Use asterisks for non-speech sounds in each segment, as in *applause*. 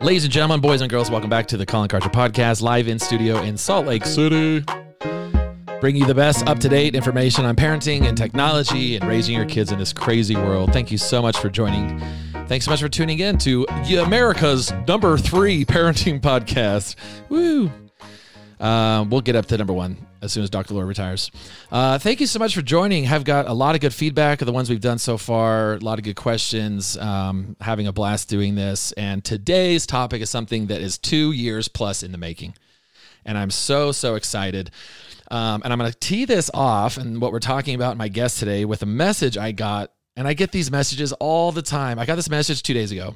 Ladies and gentlemen, boys and girls, welcome back to the Colin Kartchner Podcast, live in studio in Salt Lake City. Bringing you the best up to date information on parenting and technology and raising your kids in this crazy world. Thank you so much for joining. Thanks so much for tuning in to America's number three parenting *laughs* podcast. Woo! Uh, we'll get up to number one as soon as Dr. Laura retires. Uh, thank you so much for joining. I've got a lot of good feedback of the ones we've done so far. A lot of good questions. Um, having a blast doing this. And today's topic is something that is two years plus in the making, and I'm so so excited. Um, and I'm going to tee this off and what we're talking about, my guest today, with a message I got. And I get these messages all the time. I got this message two days ago.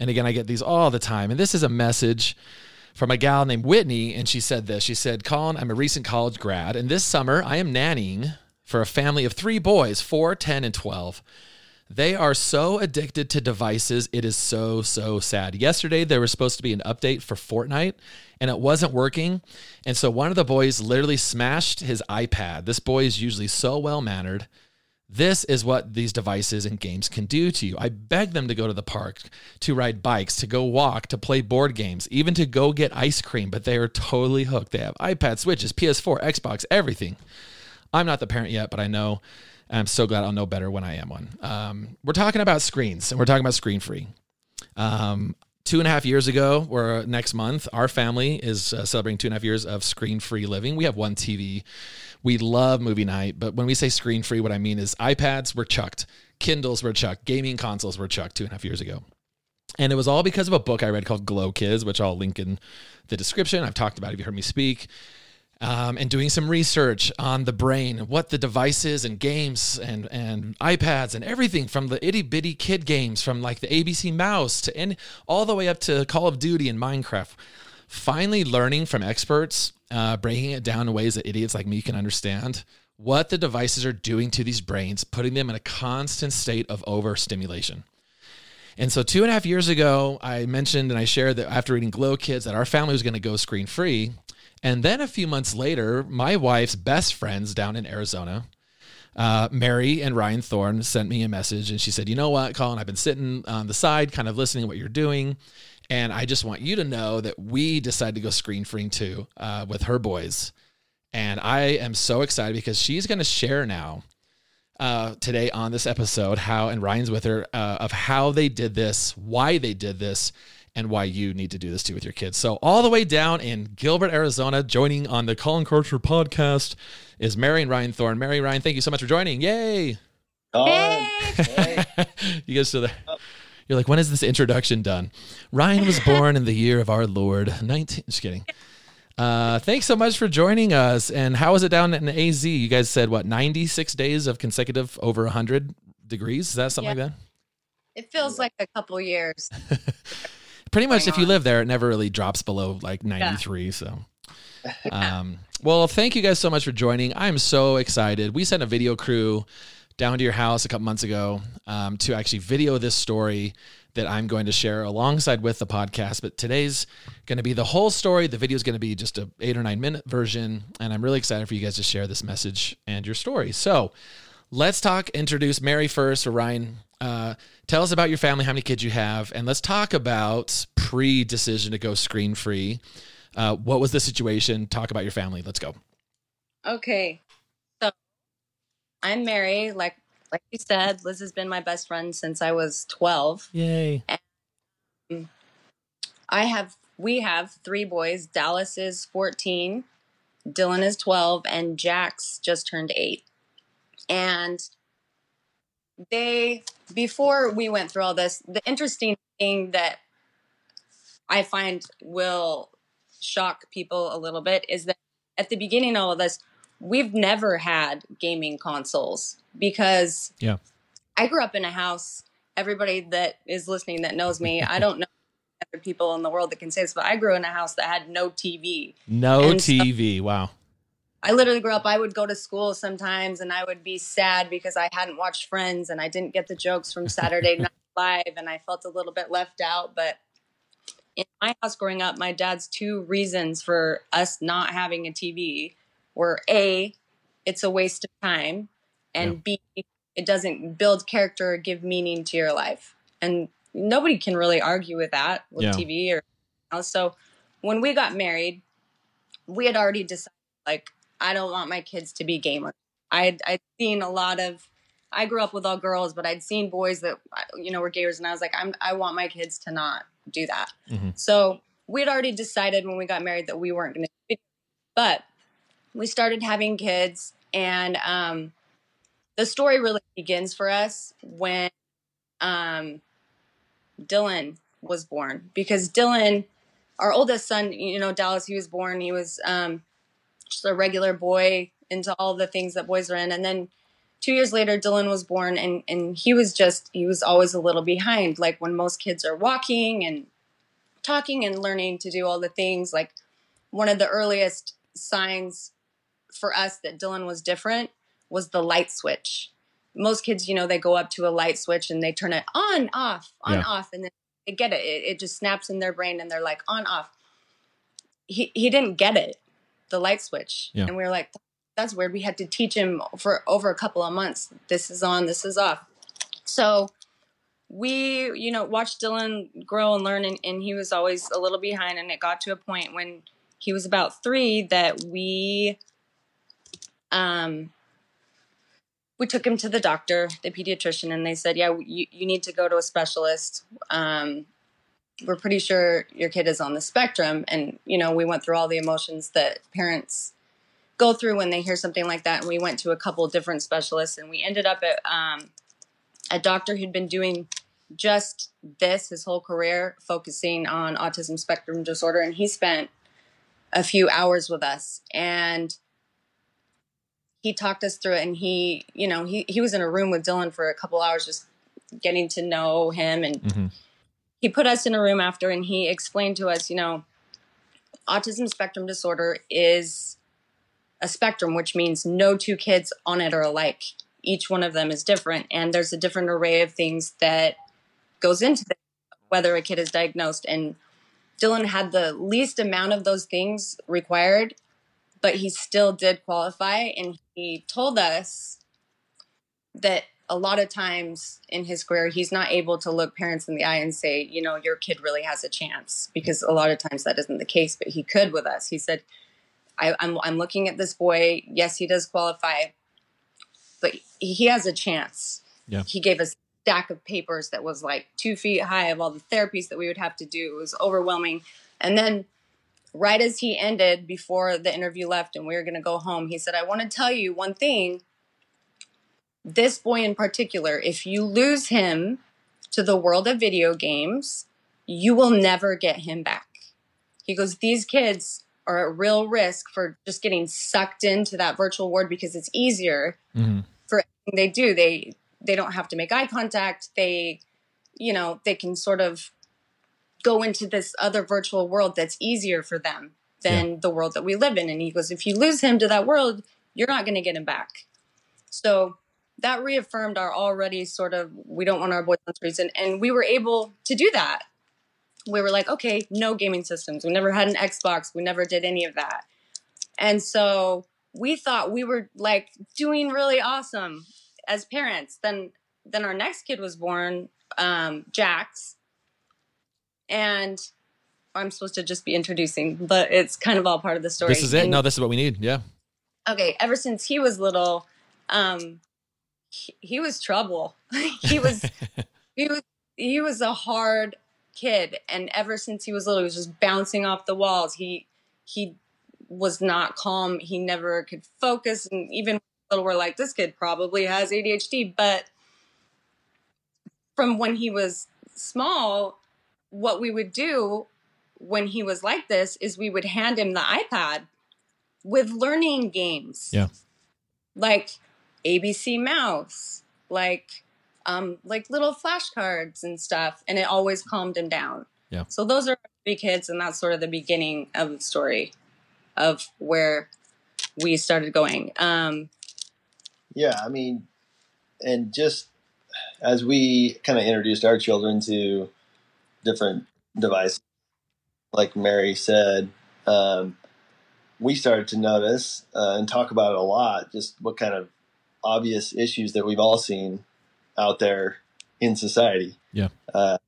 And again, I get these all the time. And this is a message from a gal named Whitney, and she said this. She said, Colin, I'm a recent college grad, and this summer I am nannying for a family of three boys, four, 10, and 12. They are so addicted to devices. It is so, so sad. Yesterday, there was supposed to be an update for Fortnite and it wasn't working. And so one of the boys literally smashed his iPad. This boy is usually so well mannered. This is what these devices and games can do to you. I beg them to go to the park, to ride bikes, to go walk, to play board games, even to go get ice cream, but they are totally hooked. They have iPad, Switches, PS4, Xbox, everything. I'm not the parent yet, but I know. I'm so glad I'll know better when I am one. Um, we're talking about screens and we're talking about screen free. Um, two and a half years ago, or next month, our family is uh, celebrating two and a half years of screen free living. We have one TV. We love movie night, but when we say screen free, what I mean is iPads were chucked, Kindles were chucked, gaming consoles were chucked two and a half years ago. And it was all because of a book I read called Glow Kids, which I'll link in the description. I've talked about if you heard me speak um, and doing some research on the brain, what the devices and games and, and iPads and everything from the itty bitty kid games, from like the ABC Mouse to and all the way up to Call of Duty and Minecraft. Finally, learning from experts, uh, breaking it down in ways that idiots like me can understand what the devices are doing to these brains, putting them in a constant state of overstimulation. And so, two and a half years ago, I mentioned and I shared that after reading Glow Kids, that our family was going to go screen free. And then a few months later, my wife's best friends down in Arizona, uh, Mary and Ryan Thorne, sent me a message and she said, You know what, Colin, I've been sitting on the side, kind of listening to what you're doing. And I just want you to know that we decided to go screen free too uh, with her boys. And I am so excited because she's going to share now uh, today on this episode how, and Ryan's with her, uh, of how they did this, why they did this, and why you need to do this too with your kids. So, all the way down in Gilbert, Arizona, joining on the Colin Kartchner podcast is Mary and Ryan Thorne. Mary, Ryan, thank you so much for joining. Yay! Hey. *laughs* you guys still there? You're like, when is this introduction done? Ryan was born in the year of our Lord 19. Just kidding. Uh, thanks so much for joining us. And how was it down in AZ? You guys said what, 96 days of consecutive over 100 degrees? Is that something Yeah. like that? It feels like a couple years. *laughs* Pretty much, if you live there, it never really drops below like 93. So, um, well, thank you guys so much for joining. I'm so excited. We sent a video crew down to your house a couple months ago um, to actually video this story that I'm going to share alongside with the podcast. But today's going to be the whole story. The video is going to be just a eight or nine minute version, and I'm really excited for you guys to share this message and your story. So, let's talk. Introduce Mary first, or Ryan. Uh, tell us about your family, how many kids you have, and let's talk about pre decision to go screen free. Uh, what was the situation? Talk about your family. Let's go. Okay. I'm Mary. Like like you said, Liz has been my best friend since I was 12. Yay. I have we have three boys. Dallas is 14, Dylan is 12, and Jax just turned 8. And they before we went through all this, the interesting thing that I find will shock people a little bit is that at the beginning of all of this, we've never had gaming consoles because Yeah. I grew up in a house. Everybody that is listening that knows me, I don't *laughs* know other people in the world that can say this, but I grew in a house that had no TV. No And so- TV. wow. I literally grew up, I would go to school sometimes and I would be sad because I hadn't watched Friends and I didn't get the jokes from Saturday *laughs* Night Live and I felt a little bit left out. But in my house growing up, my dad's two reasons for us not having a TV were A, it's a waste of time, and B, it doesn't build character or give meaning to your life. And nobody can really argue with that with Yeah. TV or so. When we got married, we had already decided like I don't want my kids to be gamers. I had I'd seen a lot of. I grew up with all girls, but I'd seen boys that you know were gamers, and I was like, I'm I want my kids to not do that. Mhm. So we had already decided when we got married that we weren't going to. But we started having kids, and um, the story really begins for us when um, Dylan was born because Dylan, our oldest son, you know, Dallas, he was born. He was um, just a regular boy into all the things that boys are in, and then two years later, Dylan was born, and and he was just he was always a little behind, like when most kids are walking and talking and learning to do all the things. Like one of the earliest signs for us that Dylan was different was the light switch. Most kids, you know, they go up to a light switch and they turn it on, off, on, Yeah. off, and then they get it. it. It just snaps in their brain and they're like on, off. He he didn't get it, the light switch, Yeah. and we were like, that's weird. We had to teach him for over a couple of months. This is on, this is off. So we, you know, watched Dylan grow and learn, and, and he was always a little behind. And it got to a point when he was about three that we, um, we took him to the doctor, the pediatrician, and they said, "Yeah, you, you need to go to a specialist. Um, we're pretty sure your kid is on the spectrum." And you know, we went through all the emotions that parents go through when they hear something like that. And we went to a couple different specialists, and we ended up at um, a doctor who'd been doing just this his whole career, focusing on autism spectrum disorder. And he spent a few hours with us, and he talked us through it. And he, you know, he he was in a room with Dylan for a couple hours, just getting to know him and Mhm. he put us in a room after and he explained to us, you know, autism spectrum disorder is a spectrum, which means no two kids on it are alike. Each one of them is different, and there's a different array of things that goes into the, whether a kid is diagnosed. And Dylan had the least amount of those things required, but he still did qualify. And he told us that a lot of times in his career, he's not able to look parents in the eye and say, you know, your kid really has a chance, because a lot of times that isn't the case. But he could with us. He said, I, I'm, I'm looking at this boy. Yes, he does qualify, but he has a chance. Yeah. He gave us a stack of papers that was like two feet high of all the therapies that we would have to do. It was overwhelming. And then, right as he ended, before the interview left and we were going to go home, he said, I want to tell you one thing. This boy in particular, if you lose him to the world of video games, you will never get him back. He goes, These kids are at real risk for just getting sucked into that virtual world because it's easier Mhm. for they do. They they don't have to make eye contact. They, you know, they can sort of go into this other virtual world that's easier for them than the world that we live in. And he goes, if you lose him to that world, you're not going to get him back. So that reaffirmed our already sort of we don't want our boys on screens, and, and we were able to do that. We were like, okay, no gaming systems. We never had an Xbox. We never did any of that. And so we thought we were like doing really awesome as parents. Then then our next kid was born, um, Jax. And I'm supposed to just be introducing, but it's kind of all part of the story. This is it. And- No, this is what we need. Yeah. okay ever since he was little um he, he was trouble *laughs* he was *laughs* he was he was a hard kid and ever since he was little he was just bouncing off the walls he he was not calm he never could focus and even little we're like this kid probably has adhd but from when he was small what we would do when he was like this is we would hand him the ipad with learning games. Yeah. Like ABC Mouse, like um like little flashcards and stuff and it always calmed him down. Yeah. So those are three kids and that's sort of the beginning of the story of where we started going. Um Yeah, I mean, and just as we kind of introduced our children to different devices, like Mary said, um, we started to notice uh, and talk about it a lot. Just what kind of obvious issues that we've all seen out there in society. Yeah. Uh,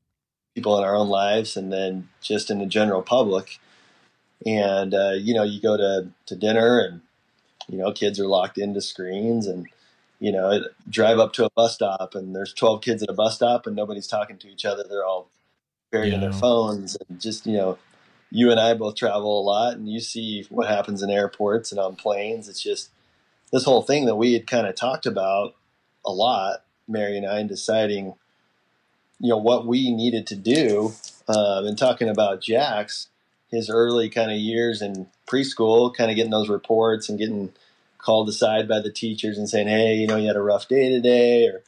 people in our own lives and then just in the general public. And, uh, you know, you go to, to dinner and, you know, kids are locked into screens and, you know, drive up to a bus stop and there's 12 kids at a bus stop and nobody's talking to each other. They're all buried in their phones and just, you know, you and I both travel a lot and you see what happens in airports and on planes. It's just this whole thing that we had kind of talked about a lot, Mary and I, in deciding, you know, what we needed to do. Um, and talking about Jax, his early kind of years in preschool, kind of getting those reports and getting called aside by the teachers and saying, hey, you know, you had a rough day today, or,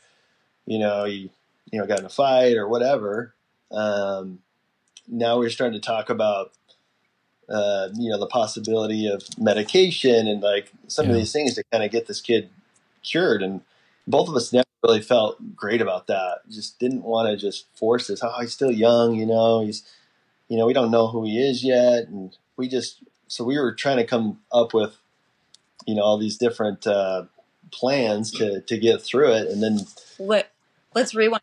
you know, you, you know, got in a fight or whatever. Um, now we're starting to talk about uh, you know the possibility of medication and like some Yeah. of these things to kind of get this kid cured and both of us never really felt great about that just didn't want to just force this oh he's still young you know he's you know we don't know who he is yet and we just so we were trying to come up with you know all these different uh, plans to to get through it and then Let, let's rewind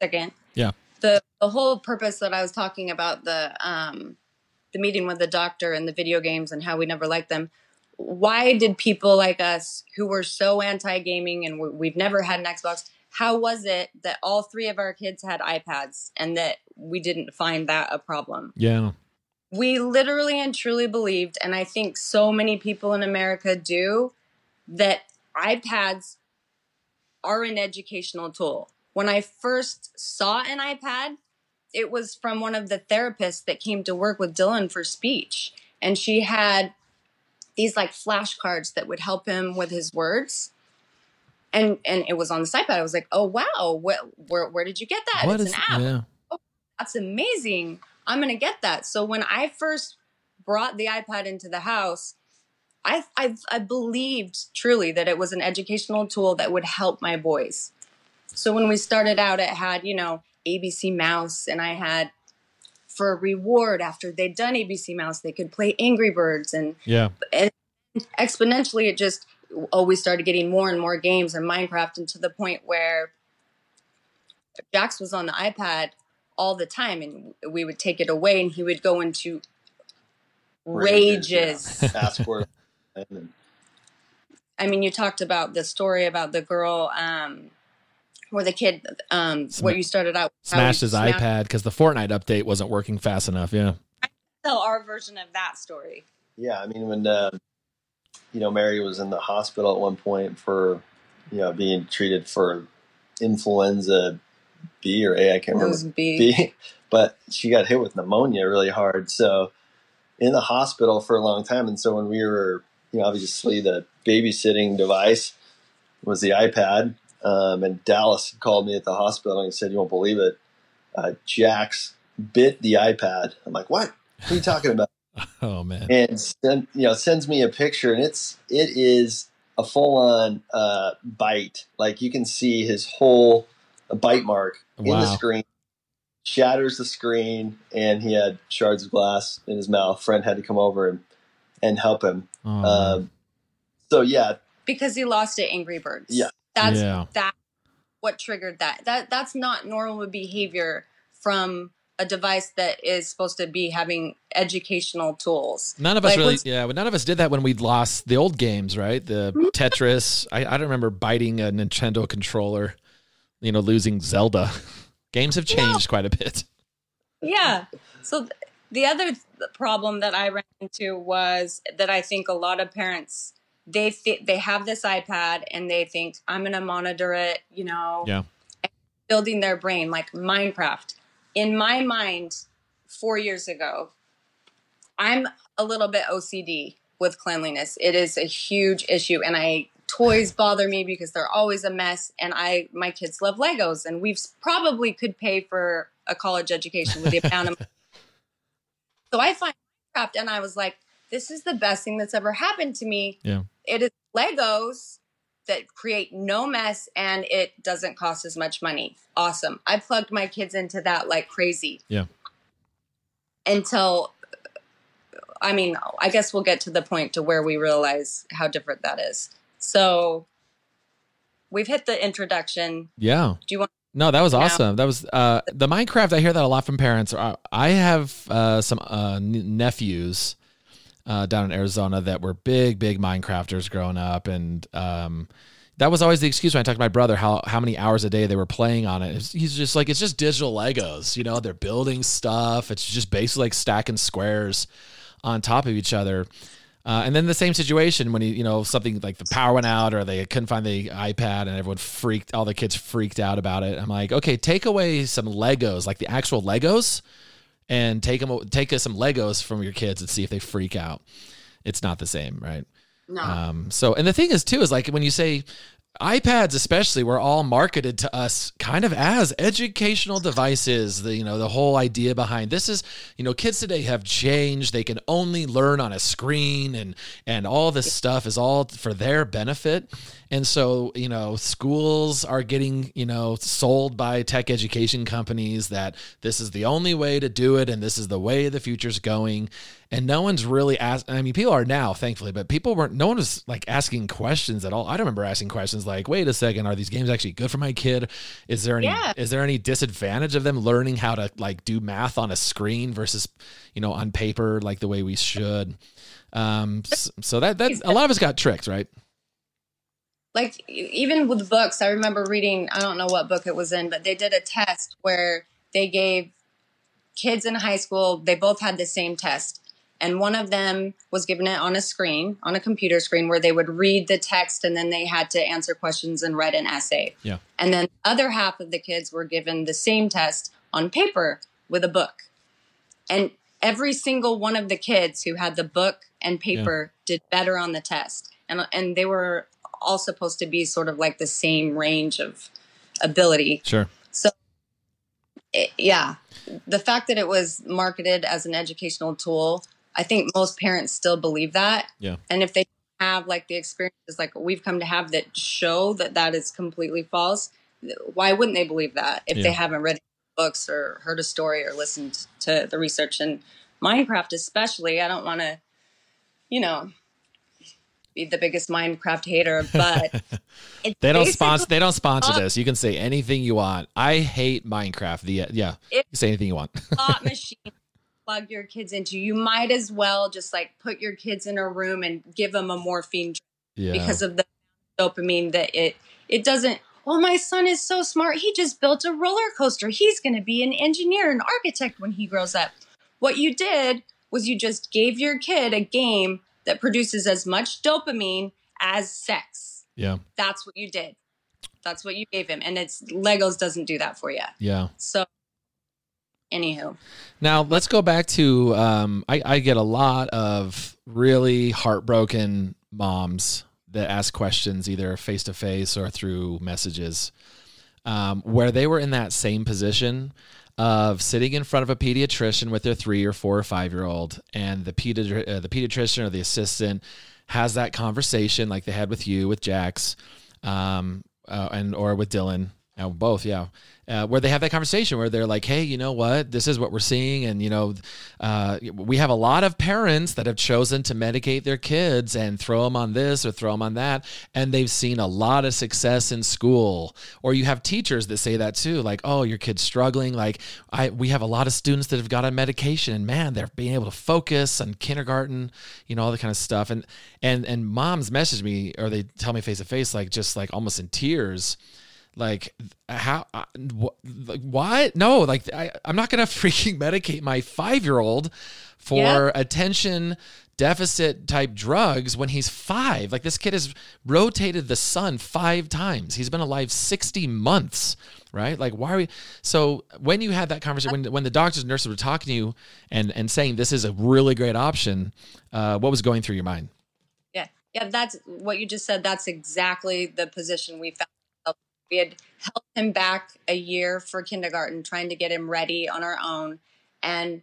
a second. Yeah. The the whole purpose that I was talking about the um the meeting with the doctor and the video games and how we never liked them. Why did people like us who were so anti gaming and we- we've never had an Xbox? How was it that all three of our kids had iPads and that we didn't find that a problem? Yeah. we literally and truly believed, and I think so many people in America do, that iPads are an educational tool. When I first saw an iPad, it was from one of the therapists that came to work with Dylan for speech. And she had these like flashcards that would help him with his words. And and it was on this iPad. I was like, oh wow, where where, where did you get that? What it's is? an app Yeah. Oh, that's amazing. I'm going to get that. So when I first brought the iPad into the house, I, I I believed truly that it was an educational tool that would help my boys. So when we started out, it had you know ABC Mouse, and I had for a reward after they'd done ABC Mouse, they could play Angry Birds, and Yeah. exponentially it just always started getting more and more games and minecraft and to the point where jax was on the ipad all the time and we would take it away and he would go into rages, yeah. ask for *laughs* i mean you talked about the story about the girl um where the kid um Sma- what you started out Smashed his smashed- iPad because the Fortnite update wasn't working fast enough. Yeah. tell our version of that story Yeah, I mean when uh, you know Mary was in the hospital at one point for you know being treated for influenza B or A, I can't it remember was B. B, *laughs* but she got hit with pneumonia really hard. So in the hospital for a long time, and so when we were you know obviously the babysitting device was the iPad, um, and Dallas called me at the hospital and he said, "You won't believe it, uh, Jax bit the iPad." I'm like, "What? What are you talking about?" *laughs* Oh man. and send, you know sends me a picture and it's it is a full on uh, bite like you can see his whole bite mark in the screen shatters the screen and he had shards of glass in his mouth friend had to come over and and help him Oh, um, so yeah because he lost at angry birds Yeah. That's yeah. that what triggered that that that's not normal behavior from a device that is supposed to be having educational tools None of us like, really, yeah, but none of us did that when we lost the old games, right? The Mm-hmm. Tetris. I, I don't remember biting a Nintendo controller, you know, losing Zelda. *laughs* Games have changed quite a bit. yeah so th- the other th- problem that i ran into was that i think a lot of parents they th- they have this ipad and they think i'm going to monitor it you know? Yeah. building their brain like minecraft. In my mind 4 years ago i'm a little bit ocd with cleanliness. It is a huge issue and i toys bother me because they're always a mess and i my kids love legos and we've probably could pay for a college education with the amount of so i find minecraft and i was like this is the best thing that's ever happened to me. Yeah. It is legos that create no mess and it doesn't cost as much money awesome i plugged my kids into that like crazy Yeah. until i mean i guess we'll get to the point to where we realize how different that is so we've hit the introduction Yeah. do you want No, that was awesome. That was uh, the Minecraft. I hear that a lot from parents. I have uh, some uh, n- nephews uh, down in Arizona that were big, big Minecrafters growing up, and um, that was always the excuse when I talked to my brother how how many hours a day they were playing on it. He's just like it's just digital Legos. You know, they're building stuff. It's just basically like stacking squares on top of each other. Uh, and then the same situation when you you know something like the power went out or they couldn't find the iPad and everyone freaked all the kids freaked out about it. I'm like, okay, take away some Legos, like the actual Legos, and take them take some Legos from your kids and see if they freak out. It's not the same, right? No. Um, so, and the thing is too is like when you say iPads, especially, were all marketed to us kind of as educational devices. The you know the whole idea behind this is you know kids today have changed. They can only learn on a screen, and and all this stuff is all for their benefit. And so you know schools are getting you know sold by tech education companies that this is the only way to do it, and this is the way the future's going and no one's really asked i mean people are now thankfully but people weren't no one was like asking questions at all. I don't remember asking questions like wait a second are these games actually good for my kid? Is there any Yeah. is there any disadvantage of them learning how to like do math on a screen versus you know on paper like the way we should? Um s- so that that a lot of us got tricked right? Like even with books i remember reading i don't know what book it was in but they did a test where they gave kids in high school they both had the same test and one of them was given it on a screen on a computer screen where they would read the text and then they had to answer questions and write an essay. Yeah. and then the other half of the kids were given the same test on paper with a book. And every single one of the kids who had the book and paper did better on the test. And and they were all supposed to be sort of like the same range of ability. Sure. So it, yeah. The fact that it was marketed as an educational tool i think most parents still believe that. Yeah. and if they have like the experiences like we've come to have that show that that is completely false why wouldn't they believe that if Yeah. they haven't read books or heard a story or listened to the research and minecraft especially? I don't want to you know be the biggest minecraft hater *laughs* but they don't sponsor they don't sponsor Uh, this. You can say anything you want. I hate minecraft. The yeah. It- say anything you want. slot *laughs* machine plug your kids into. You might as well just like put your kids in a room and give them a morphine drip yeah because of the dopamine that it it doesn't. Well, my son is so smart. He just built a roller coaster. He's going to be an engineer, an architect when he grows up. What you did was you just gave your kid a game that produces as much dopamine as sex. yeah That's what you did. That's what you gave him. And it's Legos doesn't do that for you. yeah So, anywho. Now let's go back to um, I, I get a lot of really heartbroken moms that ask questions either face to face or through messages, um, where they were in that same position of sitting in front of a pediatrician with their three or four or five year old, and the pedi- uh, the pediatrician or the assistant has that conversation like they had with you with Jax, um, uh, and or with Dylan, uh, both, yeah, uh, where they have that conversation where they're like, hey, you know what, this is what we're seeing, and you know, uh, we have a lot of parents that have chosen to medicate their kids and throw them on this or throw them on that, and they've seen a lot of success in school. Or you have teachers that say that too, like, oh, your kid's struggling. Like, I we have a lot of students that have got on medication, and man, they're being able to focus on kindergarten, you know, all the kind of stuff. And and and moms message me or they tell me face to face, like just like almost in tears like how uh, like what no like I, i'm not gonna *laughs* freaking medicate my five-year-old for Yeah. attention deficit type drugs when he's five like this kid has rotated the sun five times he's been alive 60 months right like why are we so when you had that conversation when, when the doctors and nurses were talking to you and and saying this is a really great option uh, what was going through your mind Yeah, yeah, that's what you just said. That's exactly the position we found. We had held him back a year for kindergarten, trying to get him ready on our own, and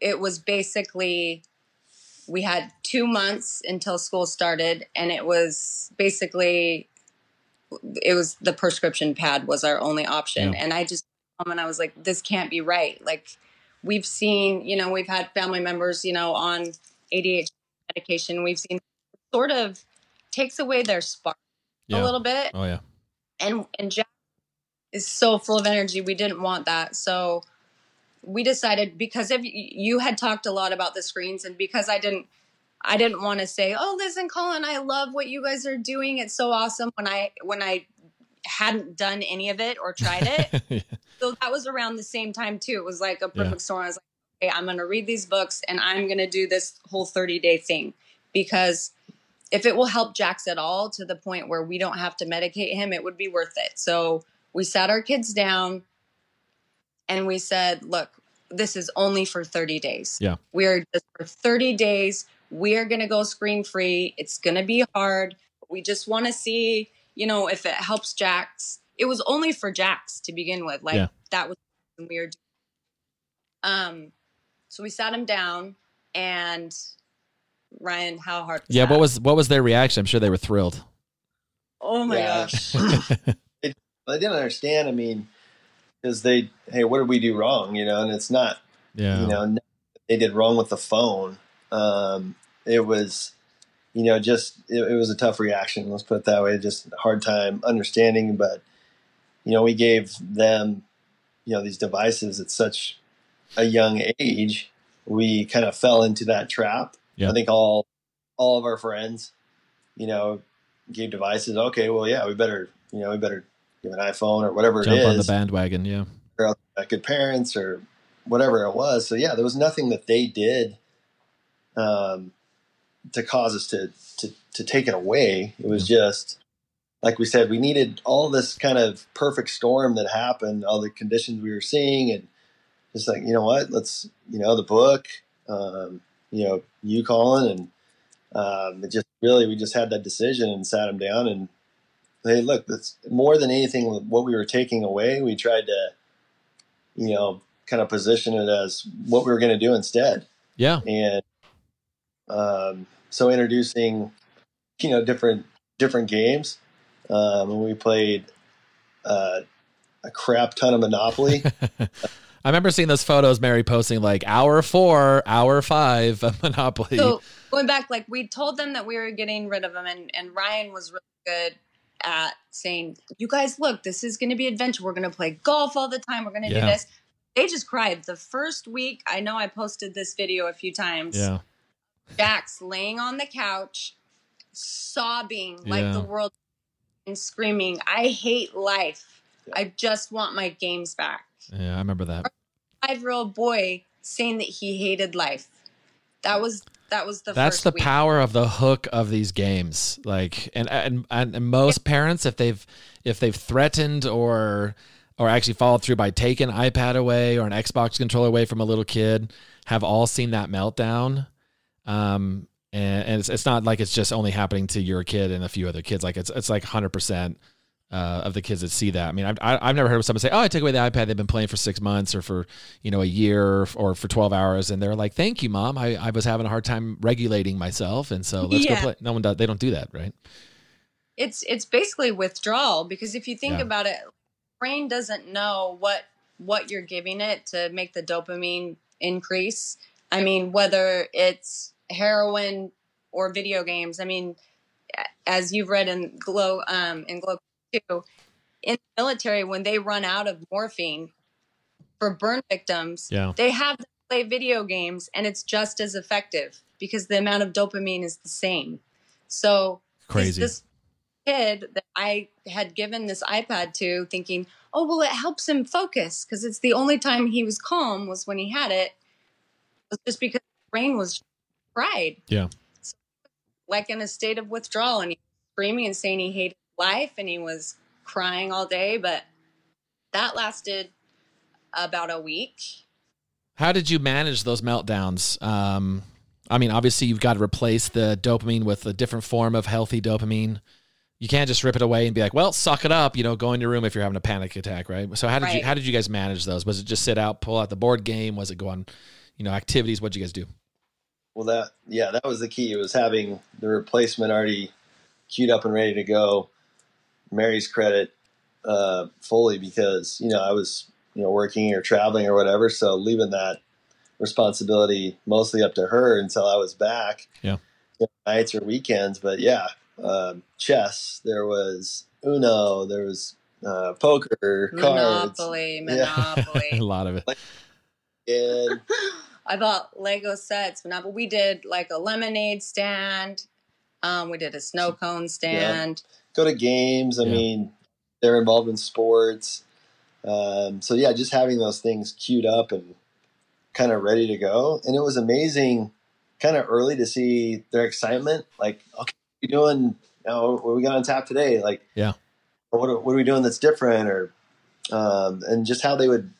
it was basically we had two months until school started, and it was basically it was the prescription pad was our only option, Yeah. and I just um, and I was like, this can't be right. Like we've seen, you know, we've had family members, you know, on ADHD medication. We've seen sort of takes away their spark Yeah. a little bit. oh yeah And and Jack is so full of energy. We didn't want that. So we decided because if you had talked a lot about the screens and because I didn't I didn't want to say, "Oh, listen, Colin, I love what you guys are doing. It's so awesome." When I when I hadn't done any of it or tried it, *laughs* yeah. so that was around the same time too. It was like a perfect yeah. storm. I was like, "Okay, I'm going to read these books and I'm going to do this whole 30 day thing because if it will help Jax at all to the point where we don't have to medicate him, it would be worth it." So we sat our kids down and we said, "Look, this is only for 30 days. Yeah. We're just for 30 days we are going to go screen free. It's going to be hard. We just want to see, you know, if it helps Jax. It was only for Jax to begin with. Like yeah. that was weird. Um, so we sat him down and Ryan, how hard? yeah. That? What was, what was their reaction? I'm sure they were thrilled. Oh my yeah. gosh. *laughs* *laughs* they, I didn't understand. I mean, because they, Hey, what did we do wrong? You know, and it's not, yeah, you know, they did wrong with the phone. Um, it was, you know, just it, it, was a tough reaction. Let's put it that way. Just a hard time understanding, but you know, we gave them, you know, these devices at such a young age. We kind of fell into that trap. Yeah. I think all all of our friends, you know, gave devices. Okay, well, yeah, we better, you know, we better give an iPhone or whatever Jump it is. on the bandwagon, yeah. Or good parents or whatever it was. So yeah, there was nothing that they did um, to cause us to, to, to take it away. It was just, like we said, we needed all this kind of perfect storm that happened, all the conditions we were seeing, and just like, you know what, let's, you know, the book, um, you know, you calling and um, it just really, we just had that decision and sat him down and, hey, look, that's more than anything, what we were taking away, we tried to, you know, kind of position it as what we were going to do instead. Yeah. And um, so introducing, you know, different different games. Um, and we played uh, a crap ton of Monopoly. *laughs* I remember seeing those photos, Mary posting like hour four, hour five of *laughs* Monopoly. So going back, like we told them that we were getting rid of them, and, and Ryan was really good at saying, "You guys, look, this is going to be adventure. We're going to play golf all the time. We're going to yeah. do this." They just cried the first week. I know I posted this video a few times. Yeah. Jax laying on the couch, sobbing yeah. like the world and screaming, I hate life. I just want my games back. Yeah, I remember that. Five year old boy saying that he hated life. That was that was the that's the week. power of the hook of these games like and, and and most parents if they've if they've threatened or or actually followed through by taking ipad away or an xbox controller away from a little kid have all seen that meltdown um, and, and it's, it's not like it's just only happening to your kid and a few other kids. Like it's it's like hundred percent uh, of the kids that see that. I mean, I've, I've never heard of someone say, "Oh, I took away the iPad. They've been playing for six months or for you know a year or for twelve hours," and they're like, "Thank you, mom. I, I was having a hard time regulating myself, and so let's yeah. go play." No one does. They don't do that, right? It's it's basically withdrawal because if you think yeah. about it, brain doesn't know what what you're giving it to make the dopamine increase. I mean, whether it's heroin or video games. I mean, as you've read in Glow um, in Glow too, in the military when they run out of morphine for burn victims, yeah. they have to play video games, and it's just as effective because the amount of dopamine is the same. So crazy. This, kid that I had given this iPad to, thinking, oh well, it helps him focus because it's the only time he was calm was when he had it. it was just because his brain was cried. Yeah. So, like in a state of withdrawal and he was screaming and saying he hated life and he was crying all day. But that lasted about a week. How did you manage those meltdowns? Um, I mean, obviously, you've got to replace the dopamine with a different form of healthy dopamine. You can't just rip it away and be like, "Well, suck it up," you know, go in your room if you're having a panic attack, right? So how did right. you how did you guys manage those? Was it just sit out, pull out the board game? Was it go on, you know, activities? What did you guys do? Well, that yeah, that was the key. It was having the replacement already queued up and ready to go. Mary's credit uh, fully because you know I was you know working or traveling or whatever, so leaving that responsibility mostly up to her until I was back. Yeah, nights or weekends, but yeah, um, chess. There was Uno. There was uh, poker, cards. Monopoly, Yeah. *laughs* a lot of it. And *laughs* I bought Lego sets, Monopoly. We did like a lemonade stand. Um, we did a snow cone stand. Go to games. I Yeah. mean, they're involved in sports. Um, so yeah, just having those things queued up and kind of ready to go. And it was amazing, kind of early to see their excitement. Like, okay, what are we doing? Oh, what we got on tap today? Like, Yeah. or what, are- what are we doing that's different? Or, um, and just how they would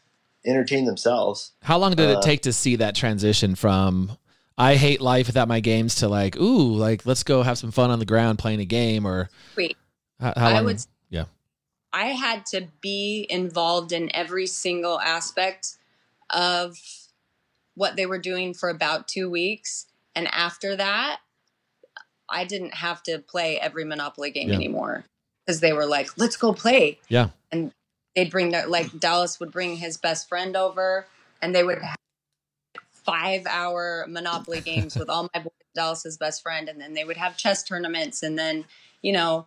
entertain themselves. How long did it Uh, take to see that transition from I hate life without my games to like, ooh, like let's go have some fun on the ground playing a game or Wait. How, how I long? would yeah. I had to be involved in every single aspect of what they were doing for about two weeks. And after that, I didn't have to play every Monopoly game Yeah. anymore because they were like, let's go play. Yeah. And they'd bring their, like, Dallas would bring his best friend over and they would have five hour Monopoly games *laughs* with all my boys, Dallas's best friend. And then they would have chess tournaments. And then, you know,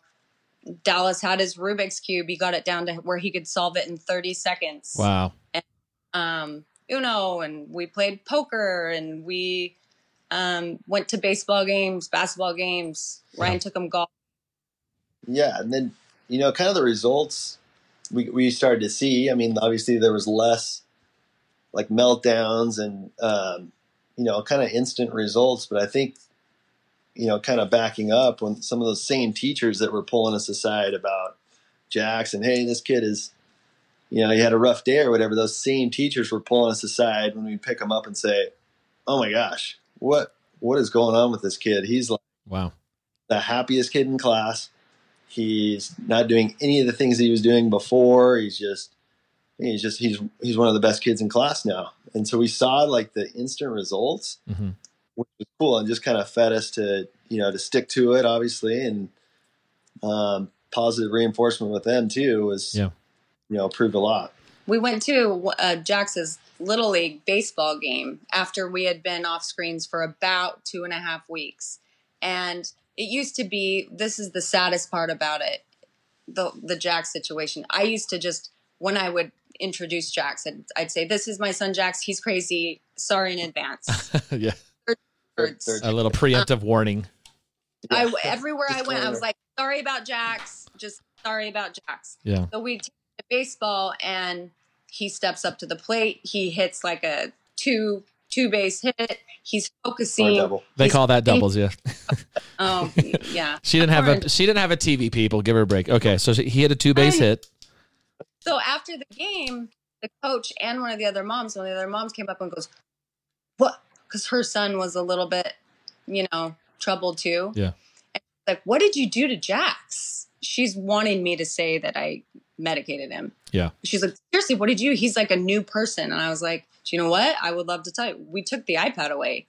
Dallas had his Rubik's cube. He got it down to where he could solve it in 30 seconds. Wow. Um, Uno, and we played poker, and we um, went to baseball games, basketball games. Ryan Yeah. took him golf. Yeah, and then you know, kind of the results we we started to see. I mean, obviously there was less like meltdowns and um, you know, kind of instant results. But I think you know, kind of backing up when some of those same teachers that were pulling us aside about Jackson, hey, this kid is, you know, he had a rough day or whatever. Those same teachers were pulling us aside when we pick him up and say, "Oh my gosh, what what is going on with this kid? He's like." Wow. the happiest kid in class. He's not doing any of the things that he was doing before. He's just he's just he's he's one of the best kids in class now. And so we saw like the instant results, hmm which was cool, and just kind of fed us to you know to stick to it, obviously, and um, positive reinforcement with them too was Yeah. you know proved a lot. We went to uh, Jax's little league baseball game after we had been off screens for about two and a half weeks, and it used to be. This is the saddest part about it, the the Jax situation. I used to just when I would introduce Jax, I'd, I'd say, "This is my son Jax. He's crazy. Sorry in advance." *laughs* yeah. Third- third- A little preemptive warning. I everywhere I went, I was like, "Sorry about Jax. Just sorry about Jax." Yeah. So we take baseball, and he steps up to the plate. He hits like a two two base hit. He's focusing. double. They He's- call that doubles. Yeah. *laughs* Oh, yeah. *laughs* She didn't have a she didn't have a TV. People, give her a break. Okay, so she, he had a two base hit. So after the game, the coach and one of the other moms, one of the other moms came up and goes, "What?" Because her son was a little bit, you know, troubled too. Yeah. And like, what did you do to Jax? She's wanting me to say that I medicated him. Yeah. She's like, seriously, what did you? He's like a new person, and I was like, do you know what? I would love to tell you. We took the iPad away.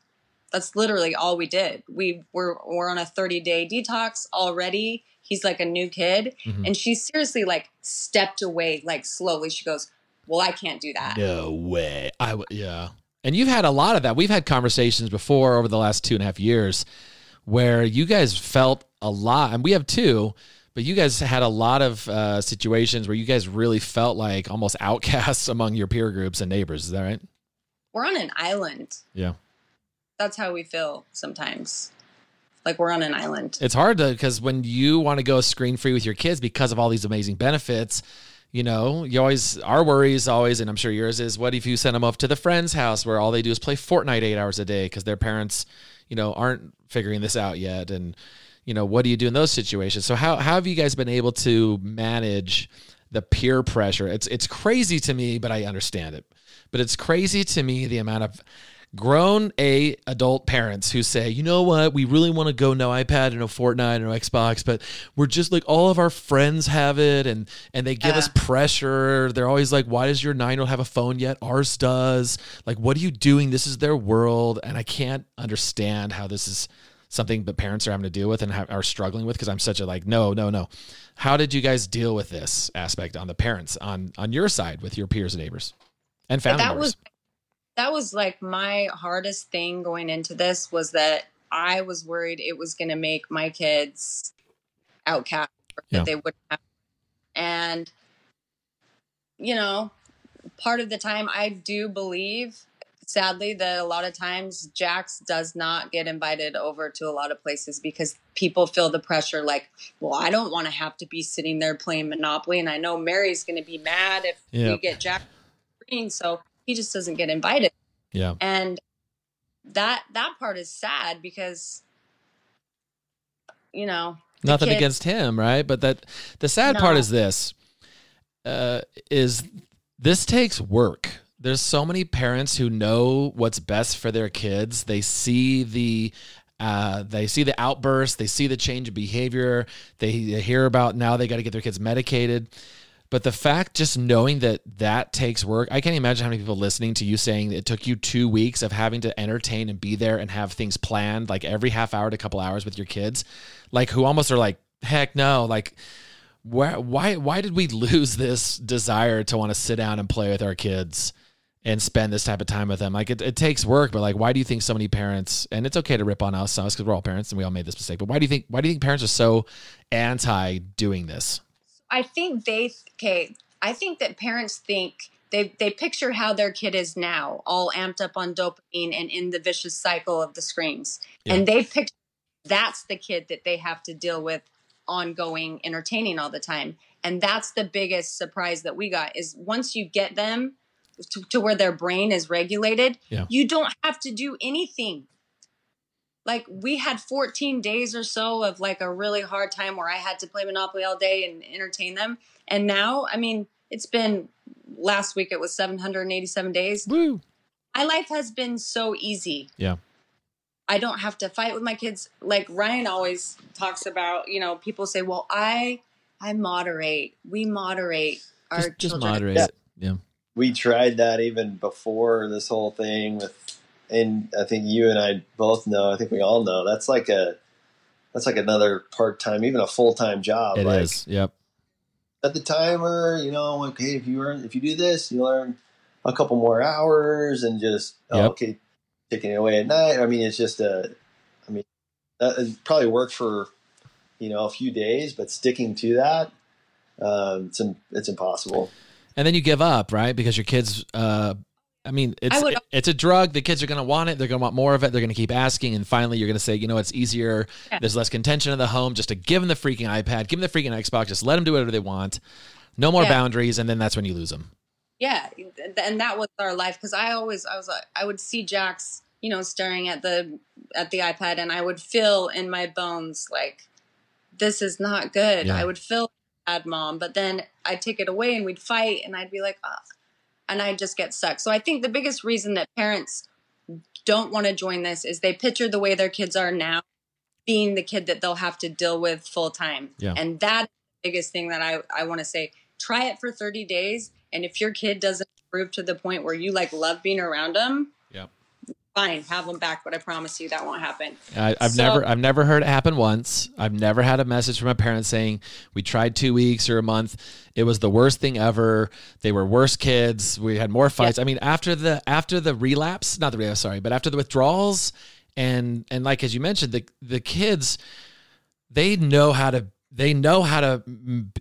That's literally all we did. We were we're on a 30 day detox already. He's like a new kid. Mhm. And she seriously like stepped away, like slowly. She goes, Well, I can't do that. No way. I w- yeah. And you've had a lot of that. We've had conversations before over the last two and a half years where you guys felt a lot, and we have two, but you guys had a lot of uh, situations where you guys really felt like almost *laughs* outcasts among your peer groups and neighbors. Is that right? We're on an island. Yeah. That's how we feel sometimes. Like we're on an island. It's hard to because when you want to go screen free with your kids because of all these amazing benefits, you know, you always our worry is always, and I'm sure yours is, what if you send them off to the friend's house where all they do is play Fortnite eight hours a day because their parents, you know, aren't figuring this out yet, and you know, what do you do in those situations? So how how have you guys been able to manage the peer pressure? It's it's crazy to me, but I understand it. But it's crazy to me the amount of grown a adult parents who say, you know what, we really want to go no iPad and no Fortnite and no Xbox, but we're just like all of our friends have it and and they give us pressure. They're always like, why does your nine year old have a phone yet? Ours does. Like, what are you doing? This is their world, and I can't understand how this is something that parents are having to deal with and ha- are struggling with because I'm such a like, no, no, no. How did you guys deal with this aspect on the parents on on your side with your peers and neighbors and family that members? was that was like my hardest thing going into this was that I was worried it was going to make my kids outcast Yeah. that they wouldn't have and you know, part of the time I do believe, sadly, that a lot of times Jax does not get invited over to a lot of places because people feel the pressure like, well, I don't want to have to be sitting there playing Monopoly. And I know Mary's going to be mad if Yeah. we get Jax green. So he just doesn't get invited. Yeah. And that that part is sad because you know Nothing kid- against him, right? But that the sad part is this uh, is this takes work. There's so many parents who know what's best for their kids. They see the uh, they see the outburst, they see the change of behavior, they hear about now they got to get their kids medicated. But the fact, just knowing that that takes work, I can't imagine how many people listening to you saying it took you two weeks of having to entertain and be there and have things planned, like every half hour to a couple hours with your kids, like who almost are like, heck no, like where, why, why did we *laughs* lose this desire to want to sit down and play with our kids and spend this type of time with them? Like it, it takes work, but like, why do you think so many parents? And it's okay to rip on us because we're all parents and we all made this mistake. But why do you think? Why do you think parents are so anti doing this? I think they okay. I think that parents think they they picture how their kid is now, all amped up on dopamine and in the vicious cycle of the screens, Yeah. and they picture that's the kid that they have to deal with ongoing entertaining all the time, and that's the biggest surprise that we got is once you get them to, to where their brain is regulated, Yeah. you don't have to do anything like we had 14 days or so of like a really hard time where I had to play Monopoly all day and entertain them. And now, I mean, it's been last week it was 787 days. Woo! My life has been so easy. Yeah. I don't have to fight with my kids. Like Ryan always talks about, you know, people say, "Well, I I moderate. We moderate our Just, just moderate Yeah. Yeah. we tried that even before this whole thing with and I think you and I both know, I think we all know that's like a that's like another part time, even a full time job. It like is. Yep. set the timer, you know, like hey, if you earn if you do this, you learn a couple more hours and just oh, okay, taking it away at night. I mean, it's just a I mean that probably worked for you know a few days, but sticking to that, um, it's it's impossible. And then you give up, right? Because your kids. Uh, I mean, it's I would- it's a drug. The kids are going to want it. They're going to want more of it. They're going to keep asking, and finally, you're going to say, you know, it's easier. Yeah. There's less contention in the home. Just to give them the freaking iPad, give them the freaking Xbox. Just let them do whatever they want. No more Yeah. boundaries, and then that's when you lose them. yeah and that was our life because i always i was i would see jax you know staring at the at the ipad and i would feel in my bones like this is not good Yeah. i would feel bad mom but then i'd take it away and we'd fight and i'd be like ah, and i'd just get stuck so i think the biggest reason that parents don't want to join this is they picture the way their kids are now being the kid that they'll have to deal with full time Yeah. and that's the biggest thing that i i want to say try it for 30 days and if your kid doesn't improve to the point where you like love being around them. Fine have them back but i promise you that won't happen I, I've So- never I've never heard it happen once. I've never had a message from a parent saying we tried two weeks or a month. It was the worst thing ever. They were worse kids. We had more fights. I mean, after the after the relapse, not the relapse, sorry, but after the withdrawals, and and like as you mentioned, the the kids, they know how to they know how to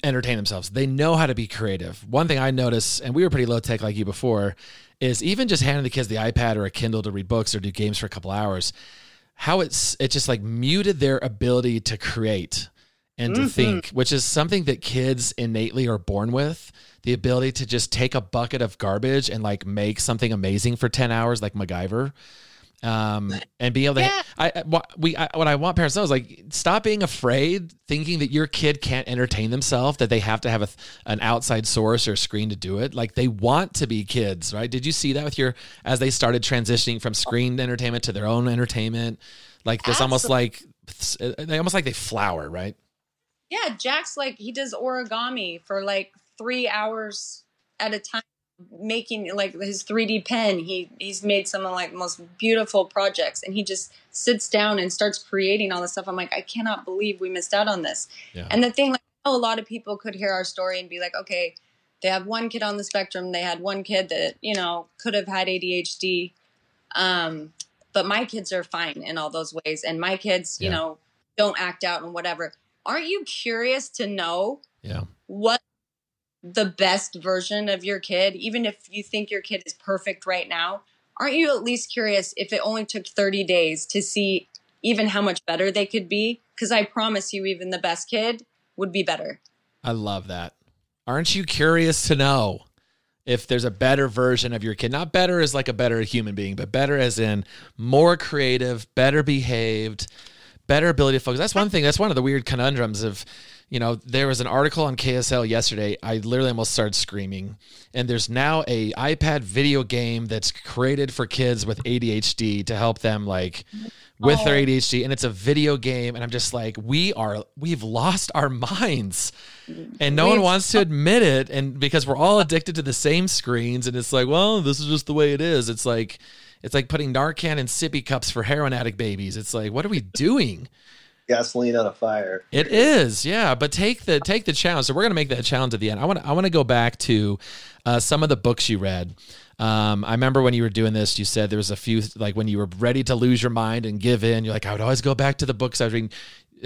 entertain themselves. They know how to be creative. One thing I notice, and we were pretty low tech like you before, is even just handing the kids the iPad or a Kindle to read books or do games for a couple hours how it's it just like muted their ability to create and to Mhm. think, which is something that kids innately are born with. The ability to just take a bucket of garbage and like make something amazing for 10 hours like MacGyver. Um, and being able to, Yeah. I, I, what we, I, what I want parents to know is like, stop being afraid, thinking that your kid can't entertain themselves, that they have to have a, an outside source or screen to do it. Like they want to be kids, right? Did you see that with your, as they started transitioning from screen entertainment to their own entertainment? Like this almost like, they almost like they flower, right? yeah Jax like he does origami for like three hours at a time making like his 3d pen he he's made some of like most beautiful projects and he just sits down and starts creating all this stuff i'm like i cannot believe we missed out on this Yeah. and the thing like a lot of people could hear our story and be like okay they have one kid on the spectrum they had one kid that you know could have had adhd um but my kids are fine in all those ways and my kids you know don't act out and whatever aren't you curious to know Yeah. what the best version of your kid, even if you think your kid is perfect right now, aren't you at least curious if it only took 30 days to see even how much better they could be? Because I promise you, even the best kid would be better. I love that. Aren't you curious to know if there's a better version of your kid? Not better as like a better human being, but better as in more creative, better behaved, better ability to focus. That's one thing. That's one of the weird conundrums of you know, there was an article on KSL yesterday. I literally almost started screaming. And there's now a iPad video game that's created for kids with ADHD to help them like with oh. their ADHD and it's a video game and I'm just like we are we've lost our minds. And no we've, one wants to admit it and because we're all addicted to the same screens and it's like, well, this is just the way it is. It's like it's like putting Narcan in sippy cups for heroin addict babies. It's like, what are we doing? Gasoline on a fire. It is, yeah. But take the take the challenge. So we're gonna make that challenge at the end. I want I want to go back to uh, some of the books you read. Um, I remember when you were doing this, you said there was a few like when you were ready to lose your mind and give in. You're like, I would always go back to the books I was reading.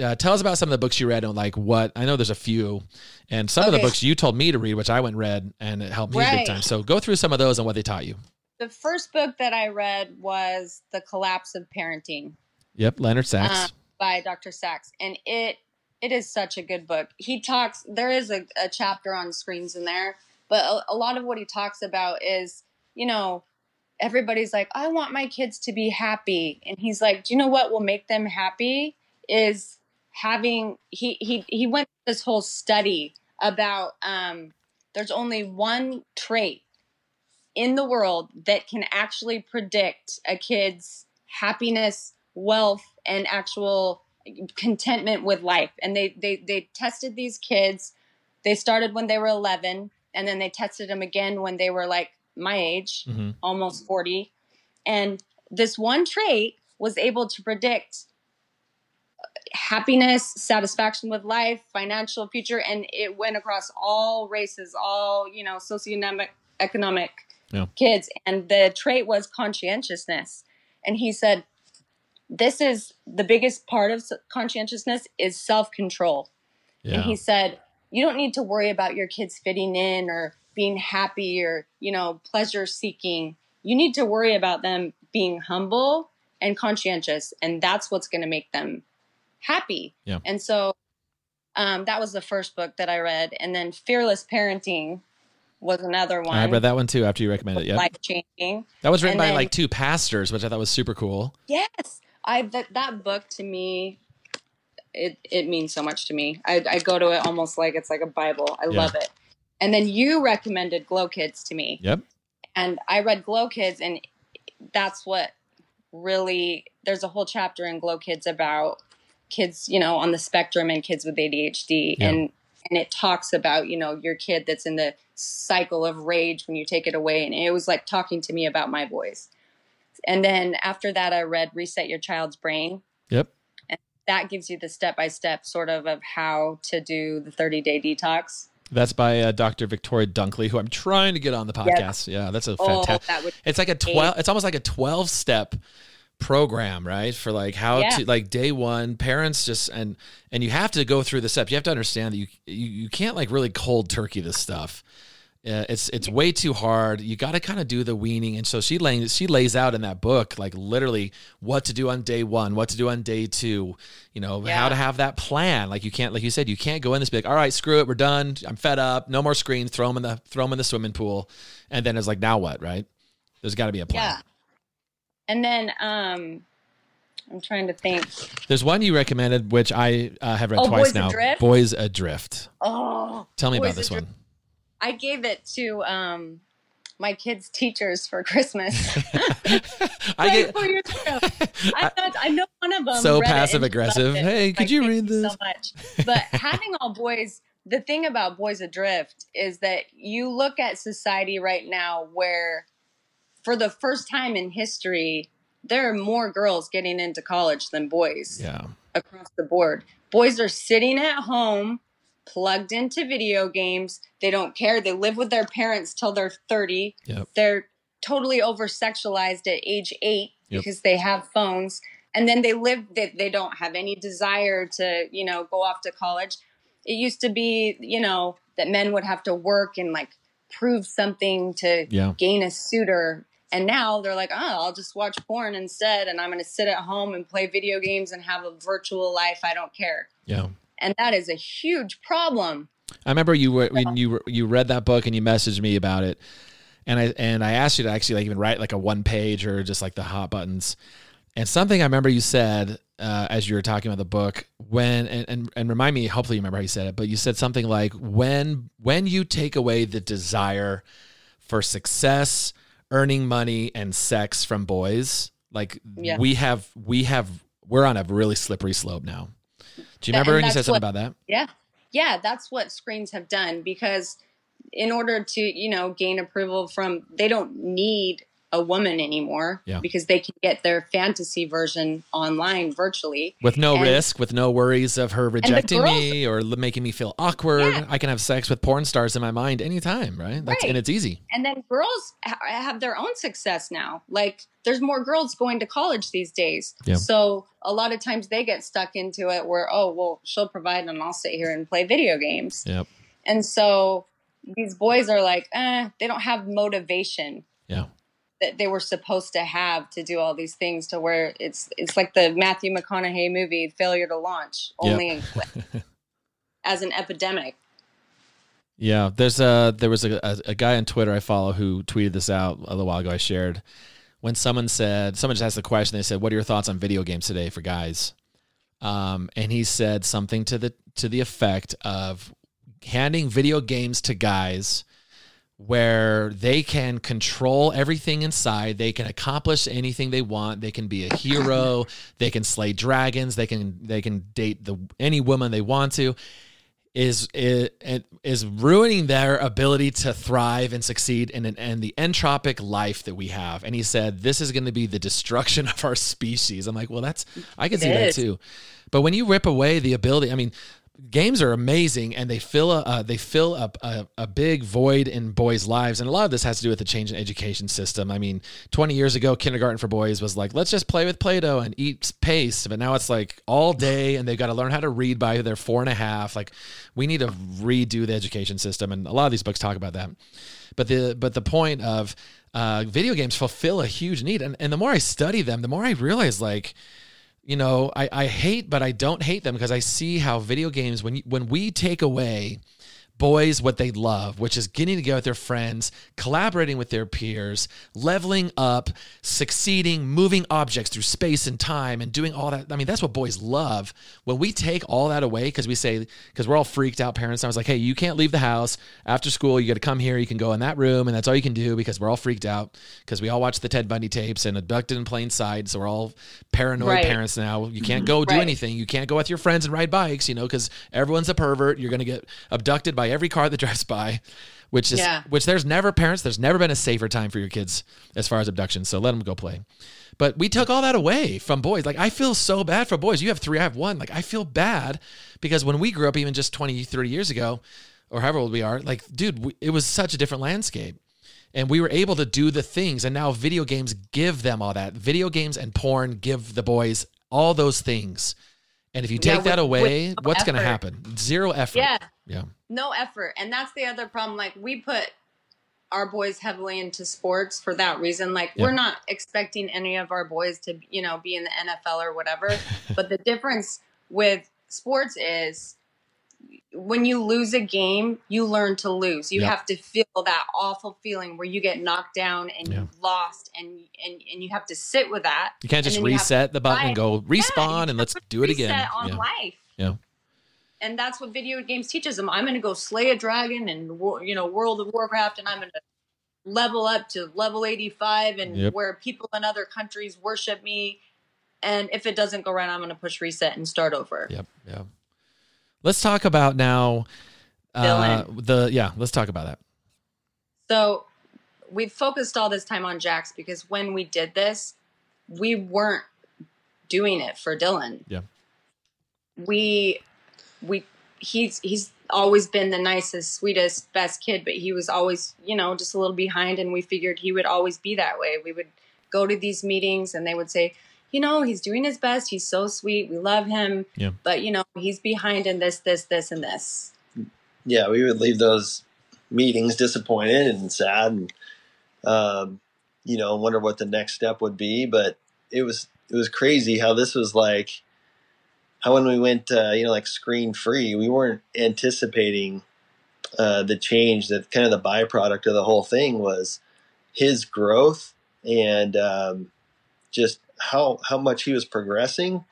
Uh, tell us about some of the books you read and like what I know there's a few and some okay. of the books you told me to read, which I went and read and it helped me right. big time. So go through some of those and what they taught you. The first book that I read was The Collapse of Parenting. Yep, Leonard Sax. Um, by Dr. Sax, and it it is such a good book. He talks. There is a, a chapter on screens in there, but a, a lot of what he talks about is, you know, everybody's like, I want my kids to be happy, and he's like, Do you know what will make them happy? Is having he he he went this whole study about um, there's only one trait in the world that can actually predict a kid's happiness wealth and actual contentment with life. And they they they tested these kids. They started when they were 11 and then they tested them again when they were like my age, mm-hmm. almost 40. And this one trait was able to predict happiness, satisfaction with life, financial future, and it went across all races, all you know, socioeconomic economic yeah. kids. And the trait was conscientiousness. And he said, this is the biggest part of conscientiousness is self-control yeah. and he said you don't need to worry about your kids fitting in or being happy or you know pleasure seeking you need to worry about them being humble and conscientious and that's what's going to make them happy yeah. and so um, that was the first book that i read and then fearless parenting was another one. I read that one too after you recommended it. Yeah, life changing. That was written and by then, like two pastors, which I thought was super cool. Yes, I that that book to me, it it means so much to me. I, I go to it almost like it's like a Bible. I yeah. love it. And then you recommended Glow Kids to me. Yep. And I read Glow Kids, and that's what really. There's a whole chapter in Glow Kids about kids, you know, on the spectrum and kids with ADHD, yeah. and and it talks about you know your kid that's in the cycle of rage when you take it away, and it was like talking to me about my boys. And then after that, I read Reset Your Child's Brain. Yep. And that gives you the step by step sort of of how to do the 30 day detox. That's by uh, Dr. Victoria Dunckley, who I'm trying to get on the podcast. Yep. Yeah, that's a fantastic. Oh, that it's like a 12, it's almost like a 12 step program right for like how yeah. to like day one parents just and and you have to go through the steps you have to understand that you you, you can't like really cold turkey this stuff uh, it's it's way too hard. You got to kind of do the weaning, and so she lays she lays out in that book like literally what to do on day one, what to do on day two. You know yeah. how to have that plan. Like you can't, like you said, you can't go in this big. All right, screw it, we're done. I'm fed up. No more screens. Throw them in the throw them in the swimming pool, and then it's like now what? Right? There's got to be a plan. Yeah. And then um, I'm trying to think. There's one you recommended, which I uh, have read oh, twice Boys now. Adrift? Boys Adrift. Oh, tell me about this Adrift. one. I gave it to um, my kids' teachers for Christmas. *laughs* *laughs* I get, four years ago. I thought I know one of them. So passive aggressive. Hey, could like, you read this? So much. *laughs* But having all boys, the thing about Boys Adrift is that you look at society right now where, for the first time in history, there are more girls getting into college than boys. Yeah. Across the board, boys are sitting at home plugged into video games. They don't care. They live with their parents till they're 30. Yep. They're totally over sexualized at age eight yep. because they have phones. And then they live, they, they don't have any desire to, you know, go off to college. It used to be, you know, that men would have to work and like prove something to Yeah. gain a suitor. And now they're like, oh, I'll just watch porn instead, and I'm going to sit at home and play video games and have a virtual life. I don't care. Yeah. And that is a huge problem. I remember you were, when you were- you read that book and you messaged me about it, and I and I asked you to actually like even write like a one page or just like the hot buttons, and something I remember you said uh, as you were talking about the book when and, and and remind me hopefully you remember how you said it, but you said something like when when you take away the desire for success, earning money, and sex from boys, like Yeah. we have we have we're on a really slippery slope now. Do you remember when you said something what- about that? Yeah. Yeah, that's what screens have done because in order to, you know, gain approval from they don't need a woman anymore Yeah. because they can get their fantasy version online virtually. with no And- risk, with no worries of her rejecting girls- me or making me feel awkward. Yeah. I can have sex with porn stars in my mind anytime, right? That's, Right. And it's easy. And then girls ha- have their own success now. Like there's more girls going to college these days. Yeah. So a lot of times they get stuck into it where, oh, well, she'll provide and I'll sit here and play video games. Yep. And so these boys are like, eh, they don't have motivation Yeah. That they were supposed to have to do all these things to where it's it's like the Matthew McConaughey movie Failure to Launch Yep. only *laughs* *laughs* as an epidemic. Yeah. There's a, there was a, a, a guy on Twitter I follow who tweeted this out a little while ago. I shared when someone said, someone just asked the question, they said, what are your thoughts on video games today for guys? Um, and he said something to the, to the effect of handing video games to guys where they can control everything inside. They can accomplish anything they want. They can be a hero. *laughs* They can slay dragons. They can they can date the any woman they want to. Is is, is ruining their ability to thrive and succeed in an, and the entropic life that we have. And he said this is going to be the destruction *laughs* of our species. I'm like well that's i can It see that too. But when you rip away the ability i mean games are amazing and they fill a uh, they fill up a, a big void in boys lives. And a lot of this has to do with the change in education system. I mean 20 years ago kindergarten for boys was like let's just play with play-doh and eat paste. But now it's like all day and they've got to learn how to read by their four and a half. Like we need to redo the education system. And a lot of these books talk about that. But the but the point of uh, video games fulfill a huge need. And, and the more i study them the more i realize like you know, I, I hate, but I don't hate them because I see how video games when when we take away boys what they love, which is getting together with their friends, collaborating with their peers, leveling up, succeeding, moving objects through space and time, and doing all that. I mean, that's what boys love. When we take all that away, because we say, because we're all freaked out parents, I was like, hey, you can't leave the house after school. You got to come here. You can go in that room, and that's all you can do because we're all freaked out because we all watch the Ted Bundy tapes and abducted in plain sight. So we're all paranoid Right. parents now. You mm-hmm. can't go do Right. anything. You can't go with your friends and ride bikes, you know, because everyone's a pervert. You're going to get abducted by every car that *laughs* drives by, which is, Yeah. which there's never parents, there's never been a safer time for your kids as far as abduction. So let them go play. But we took all that away from boys. Like, I feel so bad for boys. You have three, I have one. Like, I feel bad because when we grew up, even just 20, 30 years ago, or however old we are, like, dude, we, it was such a different landscape and we were able to do the things and now video games give them all that video games and porn give the boys all those things and if you Yeah, take that away what's going to happen zero effort Yeah. yeah no effort. And that's the other problem. Like we put our boys heavily into sports for that reason. Like Yeah. we're not expecting any of our boys to you know be in the nfl or whatever. *laughs* But the difference with sports is when you lose a game you learn to lose. You Yeah. have to feel that awful feeling where you get knocked down and Yeah. you lost and, and and you have to sit with that. You can't just And then you have reset the button and go respawn and let's do it again. on life. Yeah. And that's what video games teaches them i'm going to go slay a dragon and you know world of warcraft and i'm going to level up to level 85 and Yep. where people in other countries worship me and if it doesn't go right i'm going to push reset and start over yep yeah let's talk about now uh, the yeah let's talk about that So we focused all this time on Jax because when we did this, we weren't doing it for Dylan. Yeah. We we he's he's always been the nicest, sweetest, best kid, but he was always, you know, just a little behind and we figured he would always be that way. We would go to these meetings and they would say, you know, he's doing his best, he's so sweet, we love him. Yeah. But you know, he's behind in this, this, this, and this. yeah, we would leave those meetings disappointed and sad, and um, you know, wonder what the next step would be. But it was it was crazy how this was like how when we went, uh, you know, like screen free, we weren't anticipating uh, the change. That kind of the byproduct of the whole thing was his growth and um, just how how much he was progressing.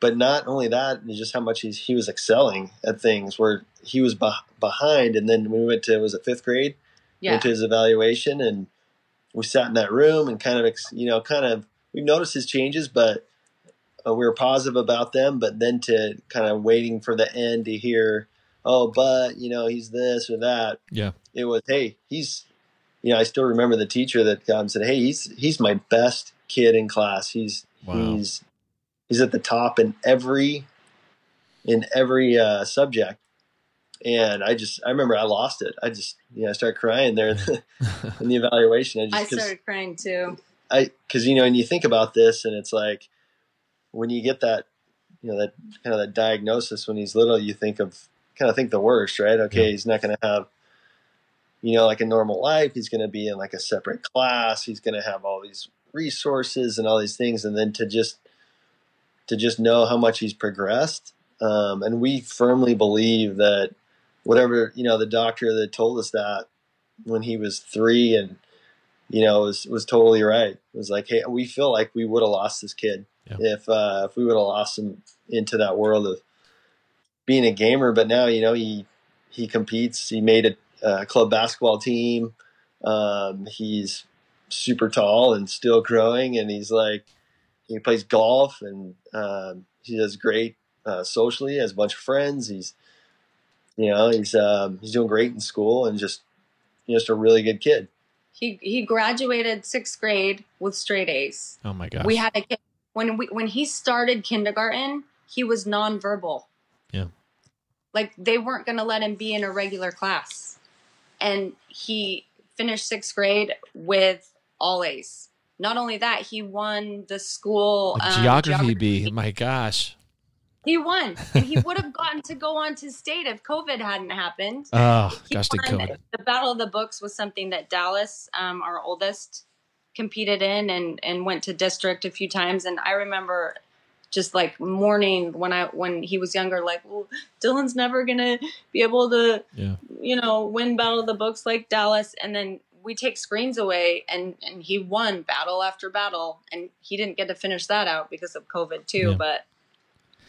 But not only that, just how much he's, he was excelling at things where he was be- behind. And then we went to was it fifth grade? Yeah. Went to his evaluation, and we sat in that room and kind of ex- you know kind of we noticed his changes, but uh, we were positive about them. But then to kind of waiting for the end to hear, oh, but you know he's this or that. Yeah. It was hey he's you know I still remember the teacher that um, said hey he's he's my best kid in class. He's Wow. he's he's at the top in every in every uh, subject. And I just I remember I lost it. I just you know I started crying there in the, *laughs* in the evaluation. I just I 'cause- started crying too. I because you know, and you think about this, and it's like when you get that, you know, that kind of that diagnosis when he's little, you think of kind of think the worst, right? Okay, Yeah. he's not going to have, you know, like a normal life. He's going to be in like a separate class. He's going to have all these resources and all these things, and then to just to just know how much he's progressed. Um, and we firmly believe that whatever you know, the doctor that told us that when he was three and you know, was was totally right. It was like, hey, we feel like we would have lost this kid Yeah. if uh, if we would have lost him into that world of being a gamer. But now, you know, he he competes. He made a, uh club basketball team. Um, he's super tall and still growing, and he's like he plays golf and um, he does great uh, socially. Has a bunch of friends. He's you know he's um, he's doing great in school and just just a really good kid. He he graduated sixth grade with straight A's. Oh my gosh. We had a kid when we when he started kindergarten, he was nonverbal. Yeah. Like they weren't going to let him be in a regular class, and he finished sixth grade with all A's. Not only that, he won the school um, geography bee. My gosh. He won, and he would have gotten to go on to state if COVID hadn't happened. Oh He gosh, won. COVID. The Battle of the Books was something that Dallas, um, our oldest, competed in and, and went to district a few times. And I remember just like mourning when I when he was younger, like, well, Dylan's never gonna be able to, Yeah. you know, win Battle of the Books like Dallas. And then we take screens away, and and he won battle after battle, and he didn't get to finish that out because of COVID too. Yeah. But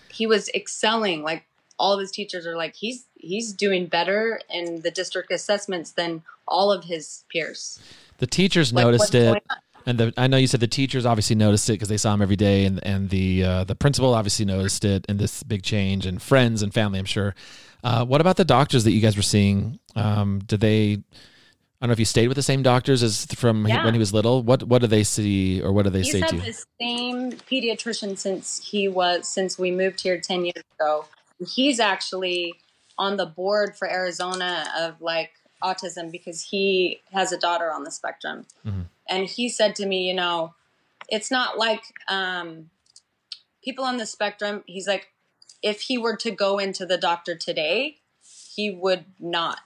he was excelling like all of his teachers are like he's he's doing better in the district assessments than all of his peers. The teachers Like, noticed it. And the, I know you said the teachers obviously noticed it because they saw him every day, and and the uh, the principal obviously noticed it and this big change, and friends and family, I'm sure. Uh, what about the doctors that you guys were seeing? Um, did they? I don't know if you stayed with the same doctors as from Yeah. when he was little. What what do they see or what do they He's say to you? the same pediatrician since he was since we moved here ten years ago. He's actually on the board for Arizona of like autism because he has a daughter on the spectrum. Mhm. And he said to me, you know, it's not like um, people on the spectrum. He's like, if he were to go into the doctor today, he would not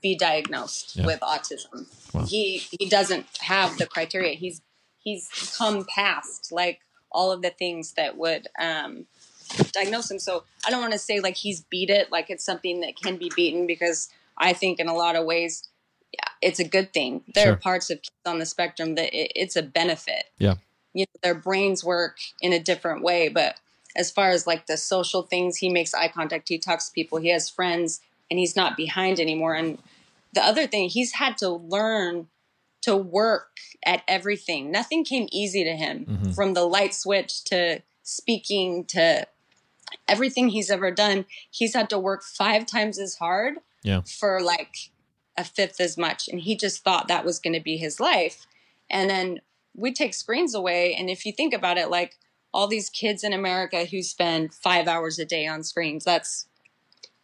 be diagnosed Yeah. with autism. Wow. He he doesn't have the criteria. He's he's come past like all of the things that would um, diagnose him. So I don't want to say like he's beat it, like it's something that can be beaten, because I think in a lot of ways, it's a good thing. There Sure. are parts of kids on the spectrum that it, it's a benefit. Yeah. you know, their brains work in a different way, but as far as like the social things, he makes eye contact, he talks to people, he has friends, and he's not behind anymore. And the other thing, he's had to learn to work at everything. Nothing came easy to him Mhm. from the light switch to speaking to everything he's ever done. He's had to work five times as hard Yeah. for like a fifth as much. And he just thought that was going to be his life. And then we take screens away. And if you think about it, like all these kids in America who spend five hours a day on screens, that's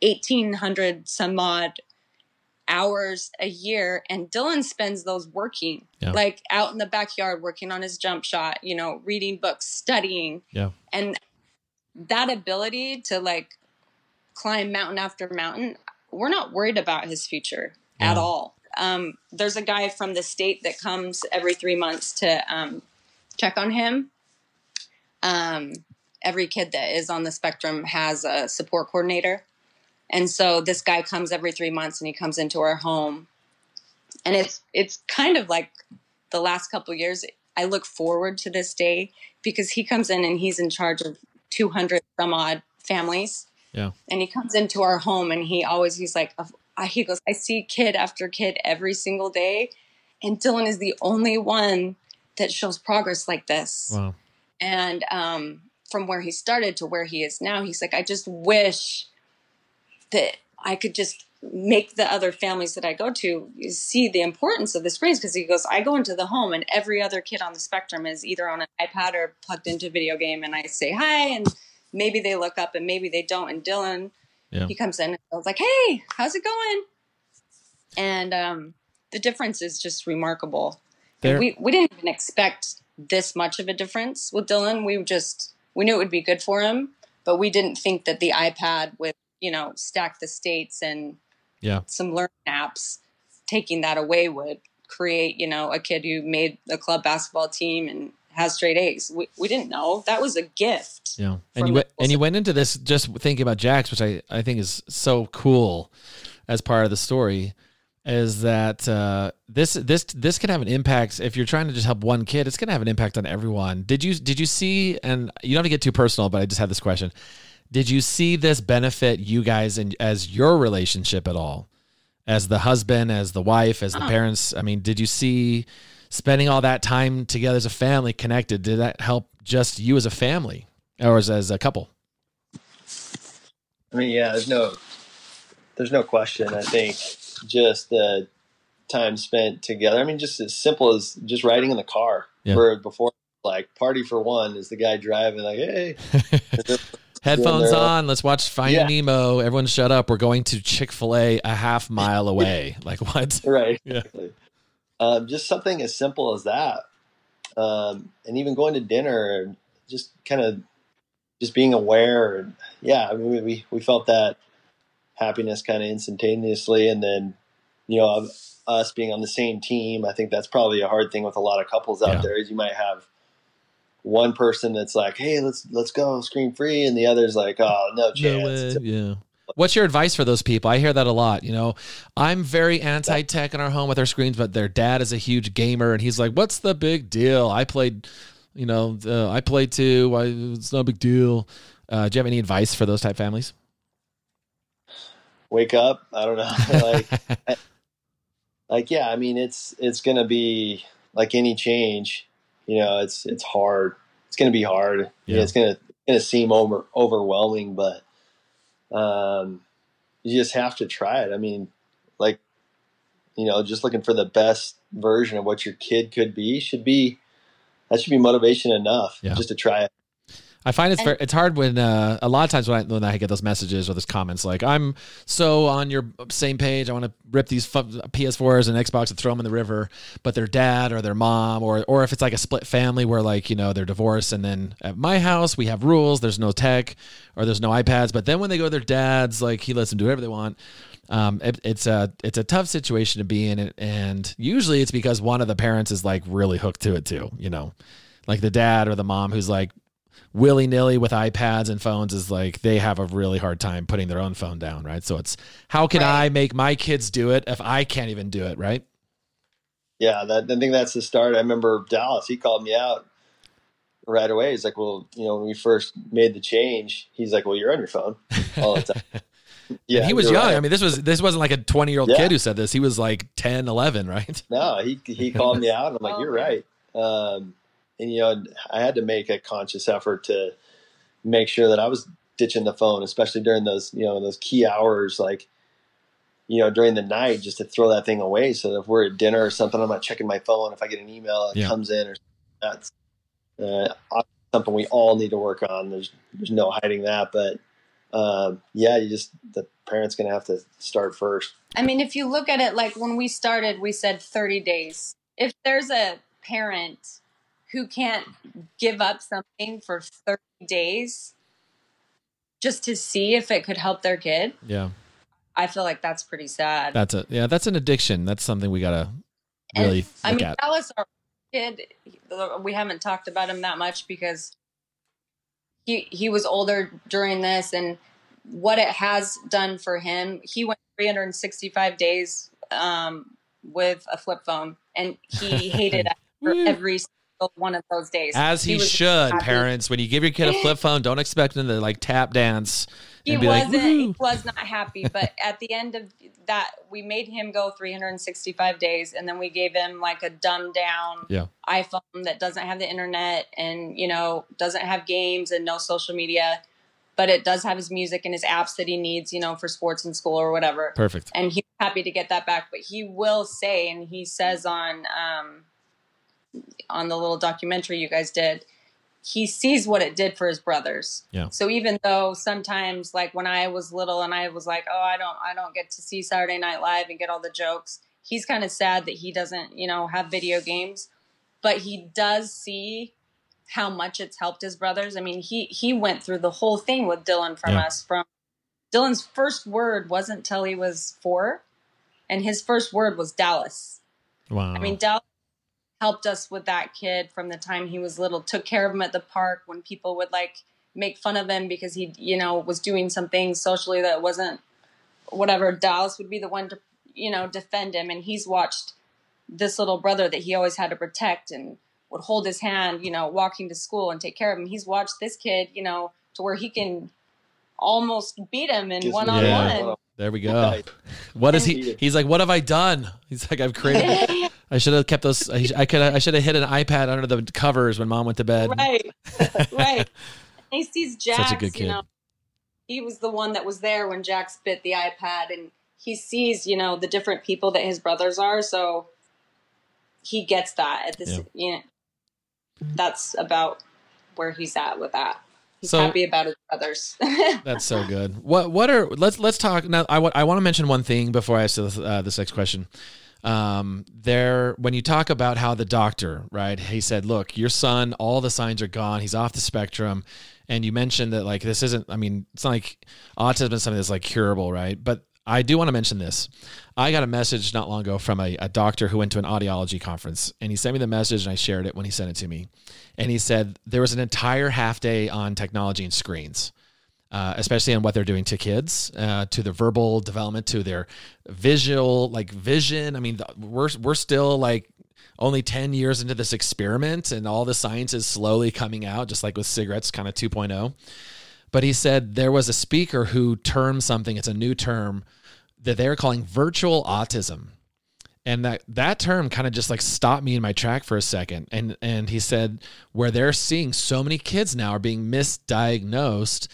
1,800 some odd hours a year. And Dylan spends those working, Yeah. like out in the backyard, working on his jump shot, you know, reading books, studying. Yeah. And that ability to like climb mountain after mountain. We're not worried about his future at all. Um, there's a guy from the state that comes every three months to um, check on him. Um, every kid that is on the spectrum has a support coordinator. And so this guy comes every three months and he comes into our home. And it's it's kind of like the last couple of years. I look forward to this day because he comes in and he's in charge of 200 some odd families. Yeah. And he comes into our home and he always he's like I- he goes I see kid after kid every single day and Dylan is the only one that shows progress like this Wow. and um, from where he started to where he is now he's like i just wish that i could just make the other families that i go to see the importance of the screens because he goes i go into the home and every other kid on the spectrum is either on an ipad or plugged into a video game and i say hi and maybe they look up and maybe they don't and dylan Yeah. he comes in and I was like hey how's it going and um, the difference is just remarkable There, we we didn't even expect this much of a difference with Dylan. We just we knew it would be good for him, but we didn't think that the iPad with you know stack the states and Yeah. some learning apps taking that away would create you know a kid who made a club basketball team and has straight A's. We we didn't know that was a gift. Yeah, and you went and you went into this just thinking about Jax, which I I think is so cool as part of the story. Is that uh, this this this can have an impact if you're trying to just help one kid? It's going to have an impact on everyone. Did you did you see? And you don't have to get too personal, but I just had this question. Did you see this benefit you guys and as your relationship at all? As the husband, as the wife, as the Oh. parents? I mean, did you see spending all that time together as a family, connected? Did that help just you as a family? or as, as a couple. I mean, yeah, there's no, there's no question. I think just the time spent together. I mean, just as simple as just riding in the car. Yeah. Where before, like party for one is the guy driving, like, hey, *laughs* Headphones on. Let's watch Finding Yeah. Nemo. Everyone, shut up. We're going to Chick Fil A a half mile away. like what? right? *laughs* Yeah. Exactly. Um, just something as simple as that, um, and even going to dinner and just kind of just being aware. And yeah, I mean, we we felt that happiness kind of instantaneously, and then you know us being on the same team. I think that's probably a hard thing with a lot of couples out Yeah. there. Is you might have one person that's like, "Hey, let's let's go screen free," and the other's like, "Oh, no chance." No. Yeah. What's your advice for those people? I hear that a lot. You know, I'm very anti tech in our home with our screens, but their dad is a huge gamer, and he's like, "What's the big deal? I played, you know, uh, I played too. Why it's no big deal." Uh, do you have any advice for those type families? Wake up. I don't know. *laughs* like *laughs* like yeah i mean it's it's gonna be like any change you know it's it's hard it's gonna be hard yeah, Yeah. it's gonna it's gonna seem over overwhelming but um you just have to try it i mean like you know just looking for the best version of what your kid could be should be that should be motivation enough Yeah. just to try it I find it's And- very, it's hard when uh, a lot of times when I, when I get those messages or those comments like I'm so on your same page I want to rip these fu- PS4s and Xbox and throw them in the river but their dad or their mom or or if it's like a split family where like you know they're divorced and then at my house we have rules there's no tech or there's no iPads but then when they go to their dad's like he lets them do whatever they want um, it, it's a it's a tough situation to be in and usually it's because one of the parents is like really hooked to it too you know? Like the dad or the mom who's like willy nilly with iPads and phones is like they have a really hard time putting their own phone down, right? So it's how can Right. I make my kids do it if I can't even do it, right? yeah that, i think that's the start i remember dallas he called me out right away he's like well you know when we first made the change he's like well you're on your phone all the time *laughs* Yeah, he was young. right. I mean, this was this wasn't like a 20 year old Yeah. kid who said this. He was like 10, 11, right? No, he he called me out. and I'm like, Oh, you're right. Um, and you know, I had to make a conscious effort to make sure that I was ditching the phone, especially during those you know those key hours, like you know during the night, just to throw that thing away. So that if we're at dinner or something, I'm not checking my phone. If I get an email that Yeah. comes in, or that's uh, something we all need to work on. There's there's no hiding that, but um, yeah, you just the parent's gonna have to start first. I mean, if you look at it like when we started, we said 30 days. If there's a parent who can't give up something for 30 days, just to see if it could help their kid. Yeah. I feel like that's pretty sad. That's a yeah, that's an addiction. That's something we gotta And, really I mean, at. Dallas, our kid, we haven't talked about him that much because he he was older during this, and what it has done for him, he went 365 days um, with a flip phone, and he *laughs* hated it for Woo. every one of those days. As he, was should, happy. parents. When you give your kid a flip phone, don't expect them to like tap dance He be like, wasn't. he was not happy, but at the end of that, we made him go 365 days, and then we gave him like a dumbed down Yeah. iPhone that doesn't have the internet and you know doesn't have games and no social media, but it does have his music and his apps that he needs, you know, for sports and school or whatever. Perfect. And he's happy to get that back, but he will say, and he says on um, on the little documentary you guys did, he sees what it did for his brothers. Yeah. So even though sometimes, like when I was little and I was like, oh, I don't, I don't get to see Saturday Night Live and get all the jokes. He's kind of sad that he doesn't, you know, have video games, but he does see how much it's helped his brothers. I mean, he he went through the whole thing with Dylan from Yeah. us. From Dylan's first word wasn't till he was four, and his first word was Dallas. Wow. I mean, Dallas helped us with that kid from the time he was little. Took care of him at the park when people would like make fun of him because he, you know, was doing something socially that wasn't whatever. Dallas would be the one to, you know, defend him, and he's watched this little brother that he always had to protect and would hold his hand, you know, walking to school and take care of him. He's watched this kid, you know, to where he can almost beat him in one on one. there we go. What is he? He's like, what have I done? He's like, I've created. *laughs* I should have kept those. I I could. I should have hid an iPad under the covers when mom went to bed. Right, *laughs* right. he sees Jax. Such a good kid. You know, he was the one that was there when Jax bit the iPad, and he sees, you know, the different people that his brothers are. So he gets that at this. Yeah. You know, that's about where he's at with that. He's So- happy about his brothers. *laughs* That's so good. What what are let's let's talk now. I want I want to mention one thing before I ask this, uh, this next question. Um, there when you talk about how the doctor right, he said, look, your son, all the signs are gone. He's off the spectrum, and you mentioned that like this isn't. I mean, it's not like autism is something that's like curable, right? But I do want to mention this. I got a message not long ago from a, a doctor who went to an audiology conference, and he sent me the message, and I shared it when he sent it to me. And he said there was an entire half day on technology and screens uh, especially on what they're doing to kids, uh, to their verbal development, to their visual, like vision. I mean, the, we're we're still like only 10 years into this experiment and all the science is slowly coming out just like with cigarettes kind of 2.0 but he said there was a speaker who termed something it's a new term that they're calling virtual autism. And that that term kind of just like stopped me in my track for a second. And and he said where they're seeing so many kids now are being misdiagnosed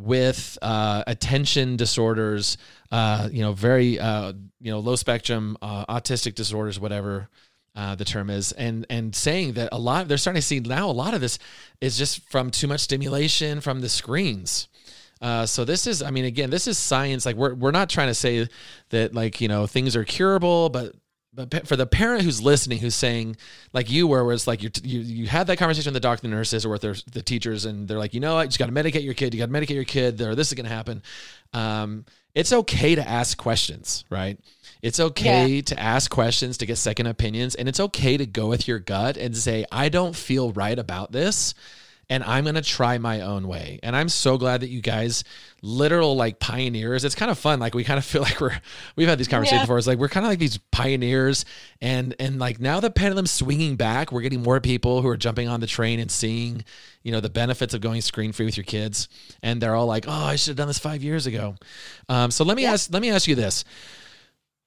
with uh, attention disorders uh, you know very uh, you know low spectrum uh, autistic disorders whatever uh, the term is and and saying that a lot they're starting to see now a lot of this is just from too much stimulation from the screens uh, so this is, I mean, again, this is science. Like we're we're not trying to say that like you know things are curable, but but for the parent who's listening, who's saying like you were, where it's like you you you had that conversation with the doctor, the nurses, or with their, the teachers, and they're like, you know, what, you just got to medicate your kid. You got to medicate your kid. Or this is going to happen. Um, it's okay to ask questions, right? It's okay to ask questions to get second opinions, and it's okay to go with your gut and say, I don't feel right about this and I'm going to try my own way. And I'm so glad that you guys literal like pioneers. It's kind of fun. Like we kind of *laughs* feel like we're we've had these conversations Yeah. before. It's like we're kind of like these pioneers and and like now the pendulum's swinging back. We're getting more people who are jumping on the train and seeing, you know, the benefits of going screen free with your kids and they're all like, "Oh, I should have done this 5 years ago." Um, so let me ask let me ask you this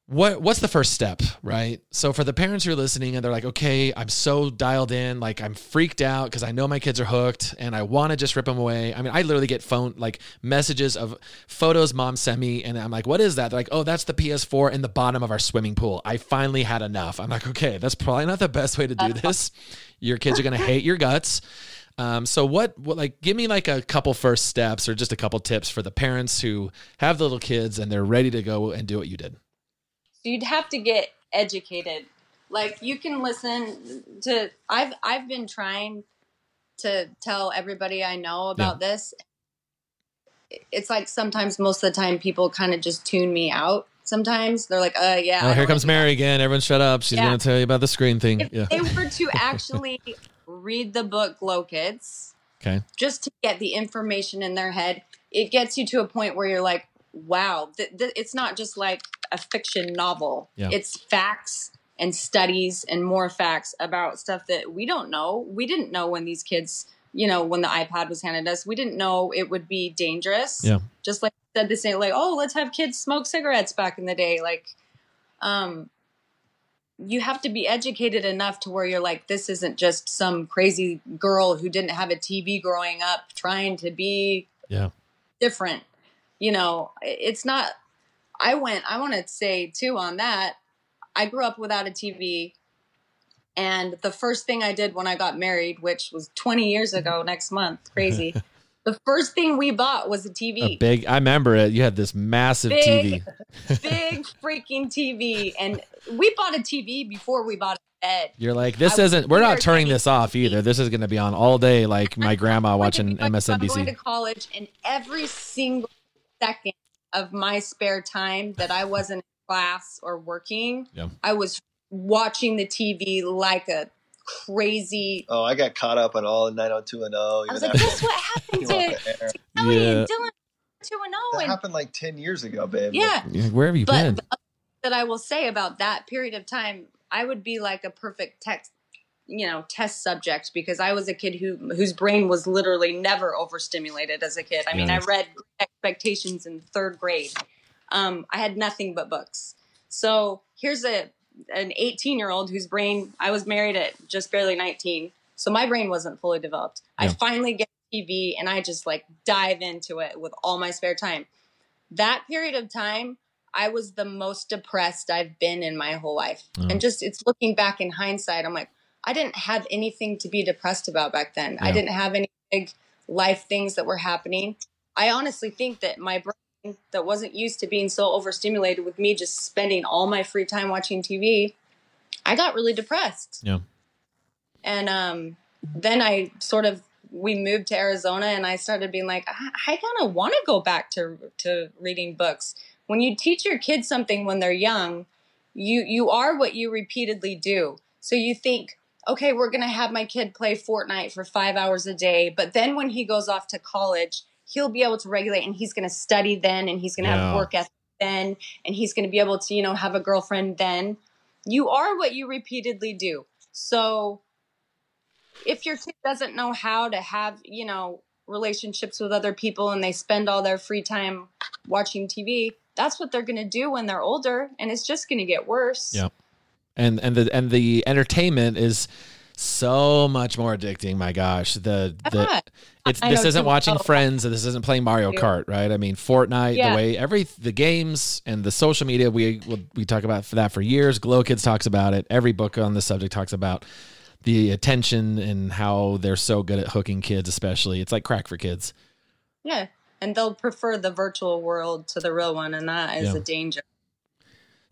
what what's the first step right? So for the parents who are listening and they're like okay i'm so dialed in like i'm freaked out because i know my kids are hooked and i want to just rip them away. I mean i literally get phone like messages of photos mom sent me and i'm like what is that? They're like oh that's the ps4 in the bottom of our swimming pool. I finally had enough. I'm like okay that's probably not the best way to do *laughs* this. Your kids are going to hate your guts. Um, so what, what like give me like a couple first steps or just a couple tips for the parents who have the little kids and they're ready to go and do what you did you'd have to get educated. Like you can listen to I've I've been trying to tell everybody I know about this. it's like sometimes most of the time people kind of just tune me out. Sometimes they're like, uh, yeah. Oh, here comes like Mary again. Everyone shut up. She's Yeah. going to tell you about the screen thing. If Yeah. they were to *laughs* actually read the book Glow Kids, Okay. just to get the information in their head, it gets you to a point where you're like, wow, th- th- it's not just like a fiction novel. Yeah. It's facts and studies and more facts about stuff that we don't know. We didn't know when these kids, you know, when the iPad was handed us, we didn't know it would be dangerous. Yeah. Just like said this ain't like, oh, let's have kids smoke cigarettes back in the day. Like, um, you have to be educated enough to where you're like, this isn't just some crazy girl who didn't have a TV growing up trying to be Yeah. different. You know, it's not. I went, I want to say too on that, I grew up without a TV. And the first thing I did when I got married, which was 20 years ago next month, crazy, *laughs* the first thing we bought was a A TV. big, I remember it. You had this massive Big. TV. *laughs* big freaking TV. And we bought a TV before we bought a bed. You're like, this I- isn't, we're not turning this off either. This is going to be on all day, like my *laughs* grandma watching to- I'm going to college, and every single second of my spare time that I wasn't in class or working, Yeah. I was watching the TV like a crazy. Oh, I got caught up on all the 90210. I Even was like, after guess what happened *laughs* you came to off the air. Kelly Yeah. and Dylan? Oh two and That and happened like 10 years ago, babe. yeah. Yeah, Where have you But been? the that I will say about that period of time, I would be like a perfect text, you know, test subject because I was a kid who whose brain was literally never overstimulated as a kid. I mean, Yeah. I read expectations in third grade. Um, I had nothing but books. So here's a an 18 year old whose brain I was married at just barely 19, so my brain wasn't fully developed. I finally get TV and I just like dive into it with all my spare time. That period of time, I was the most depressed I've been in my whole life. Oh. And just it's looking back in hindsight, I'm like, I didn't have anything to be depressed about back then. I didn't have any big life things that were happening. I honestly think that my brain that wasn't used to being so overstimulated with me just spending all my free time watching TV, I got really depressed. Yeah. And um, then I sort of we moved to Arizona, and I started being like, I, I kind of want to go back to to reading books. When you teach your kids something when they're young, you you are what you repeatedly do. So you think, okay, we're gonna have my kid play Fortnite for five hours a day, but then when he goes off to college, he'll be able to regulate, and he's gonna study then, and he's gonna Yeah. have work ethic then, and he's gonna be able to you know have a girlfriend then. You are what you repeatedly do. So if your kid doesn't know how to have, you know, relationships with other people and they spend all their free time watching TV, that's what they're going to do when they're older and it's just going to get worse. Yeah. And and the and the entertainment is so much more addicting. My gosh, the the it's I this isn't watching well. Friends. This isn't playing Mario Kart, right? I mean, Fortnite, Yeah. the way every the games and the social media we we- we talk about for that for years. Glow Kids talks about it. Every book on the subject talks about the attention and how they're so good at hooking kids, especially. It's like crack for kids. Yeah. And they'll prefer the virtual world to the real one and that is Yeah. a danger.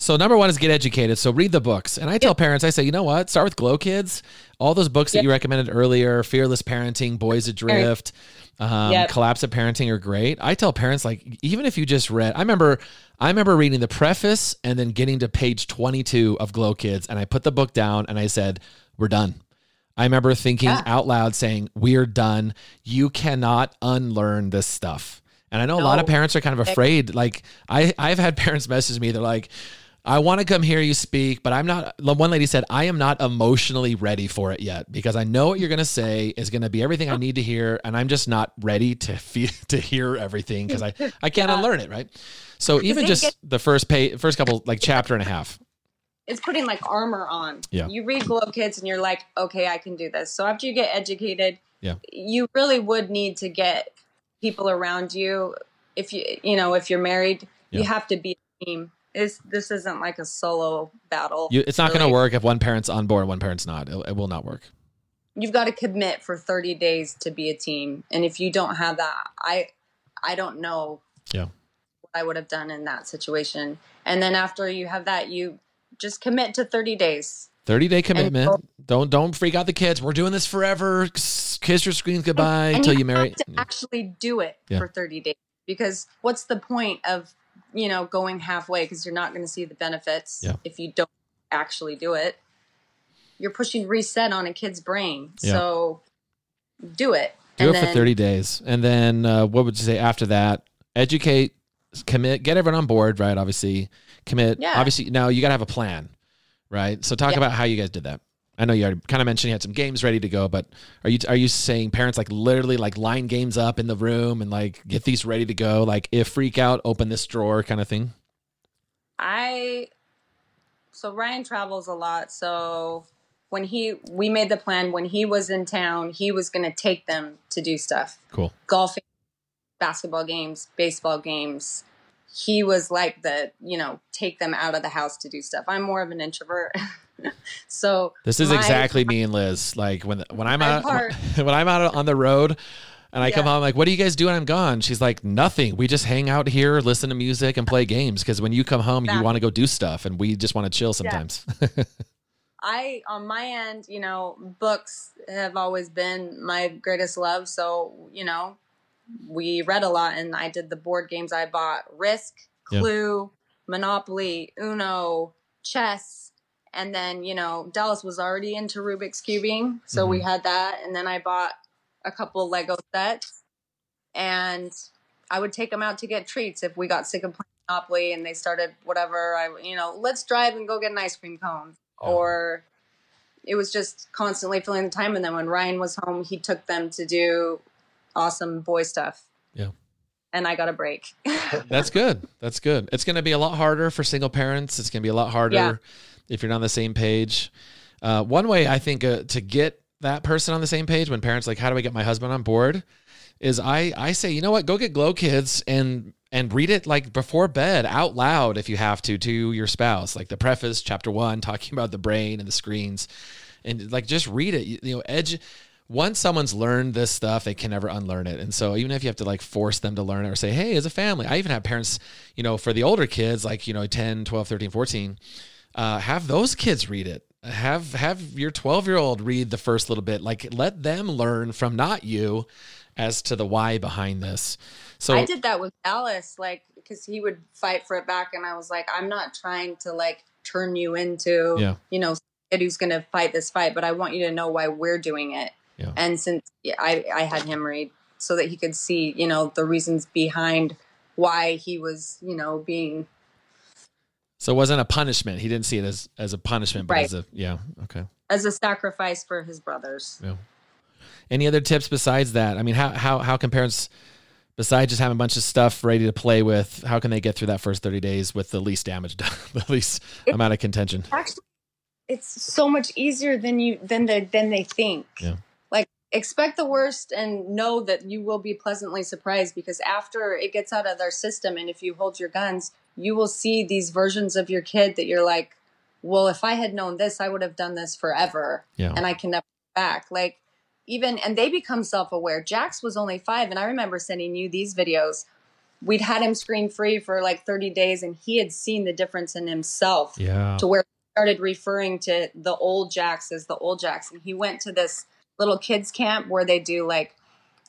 So number one is get educated. So read the books. And I tell parents, I say, you know what? Start with Glow Kids. All those books that you recommended earlier, Fearless Parenting, Boys Adrift, um, Yep. Collapse of Parenting are great. I tell parents, like, even if you just read, I remember, I remember reading the preface and then getting to page 22 of Glow Kids, and I put the book down and I said, we're done. I remember thinking Yeah. out loud, saying, "We're done. You cannot unlearn this stuff." And I know a lot of parents are kind of afraid. Like I, I've had parents message me. They're like, "I want to come hear you speak, but I'm not." One lady said, "I am not emotionally ready for it yet because I know what you're going to say is going to be everything I need to hear, and I'm just not ready to feel *laughs* to hear everything because I, I can't Yeah. unlearn it, right?" So even just get- the first page, first couple like chapter and a half. It's putting like armor on. Yeah. You read Glow Kids and you're like, okay, I can do this. So after you get educated, Yeah. you really would need to get people around you. If you, you know, if you're married, Yeah. you have to be a team. This this isn't like a solo battle. You, it's not going to work if one parent's on board, one parent's not. It, it will not work. You've got to commit for 30 days to be a team, and if you don't have that, I I don't know. Yeah. What I would have done in that situation, and then after you have that, you just commit to 30 days. 30 day commitment. don't don't freak out the kids. We're doing this forever. Kiss your screens goodbye until you you marry. actually do it Yeah. for 30 days. because what's the point of you know going halfway because you're not going to see the benefits Yeah. if you don't actually do it you're pushing reset on a kid's brain Yeah. so do it Do And it for 30 days. And then uh, what would you say after that? Educate, commit, get everyone on board, right? Obviously, commit. Yeah. Obviously, now you got to have a plan, right? So talk Yeah. about how you guys did that. I know you already kind of mentioned you had some games ready to go, but are you are you saying parents like literally like line games up in the room and like get these ready to go, like if freak out, open this drawer kind of thing? I so Ryan travels a lot, so when he we made the plan when he was in town, he was going to take them to do stuff. Cool. Golfing, basketball games, baseball games. He was like the, you know, take them out of the house to do stuff. I'm more of an introvert. *laughs* *laughs* so This is my- exactly me and Liz. Like when when I'm out part. *laughs* when I'm out on the road and I come Yeah. home like, what do you guys do when I'm gone? She's like, nothing. We just hang out here, listen to music, and play games. Because when you come home, you want to go do stuff, and we just want to chill sometimes. *laughs* I on my end, you know, books have always been my greatest love. So, you know, we read a lot and I did the board games I bought Risk, Yeah. Clue, Monopoly, Uno, chess. And then, you know, Dallas was already into Rubik's Cubing. So we mm-hmm. had that. And then I bought a couple Lego sets and I would take them out to get treats if we got sick of playing Monopoly and they started whatever. I, you know, let's drive and go get an ice cream cone Yeah. or it was just constantly filling the time. And then when Ryan was home, he took them to do awesome boy stuff. Yeah. And I got a break. *laughs* That's good. That's good. It's going to be a lot harder for single parents. It's going to be a lot harder Yeah. If you're not on the same page. Uh, one way I think uh, to get that person on the same page when parents like, how do I get my husband on board? Is I I say, you know what? Go get Glow Kids and and read it like before bed out loud if you have to to your spouse, like the preface, chapter one, *laughs* talking about the brain and the screens, and like just read it. You, you know, edge once someone's learned this stuff, they can never unlearn it. And so even if you have to like force them to learn it or say, hey, as a family, I even have parents, you know, for the older kids, like, you know, 10, 12, 13, 14, uh, have those kids read it. Have have your 12 year old read the first little bit. Like let them learn from not you as to the why behind this. So I did that with Dallas like, because he would fight for it back. And I was like, I'm not trying to like turn you into, Yeah. you know, kid who's going to fight this fight, but I want you to know why we're doing it. Yeah. And since I, I had him read so that he could see, you know, the reasons behind why he was, you know, being so it wasn't a punishment. He didn't see it as as a punishment, but Right. as a yeah, okay. as a sacrifice for his brothers. Yeah. Any other tips besides that? I mean, how how how can parents besides just having a bunch of stuff ready to play with, how can they get through that first 30 days with the least damage done, *laughs* the least It- amount of contention? Actually, it's so much easier than you than the than they think. Yeah. Like expect the worst and know that you will be pleasantly surprised because after it gets out of their system and if you hold your guns, you will see these versions of your kid that you're like, well, if I had known this, I would have done this forever. Yeah. and I can never back. Like even and they become self-aware. Jax was only 5 and I remember sending you these videos. We'd had him screen free for like 30 days and he had seen the difference in himself Yeah. to where he started referring to the old Jax as the old Jax. And he went to this little kids camp where they do like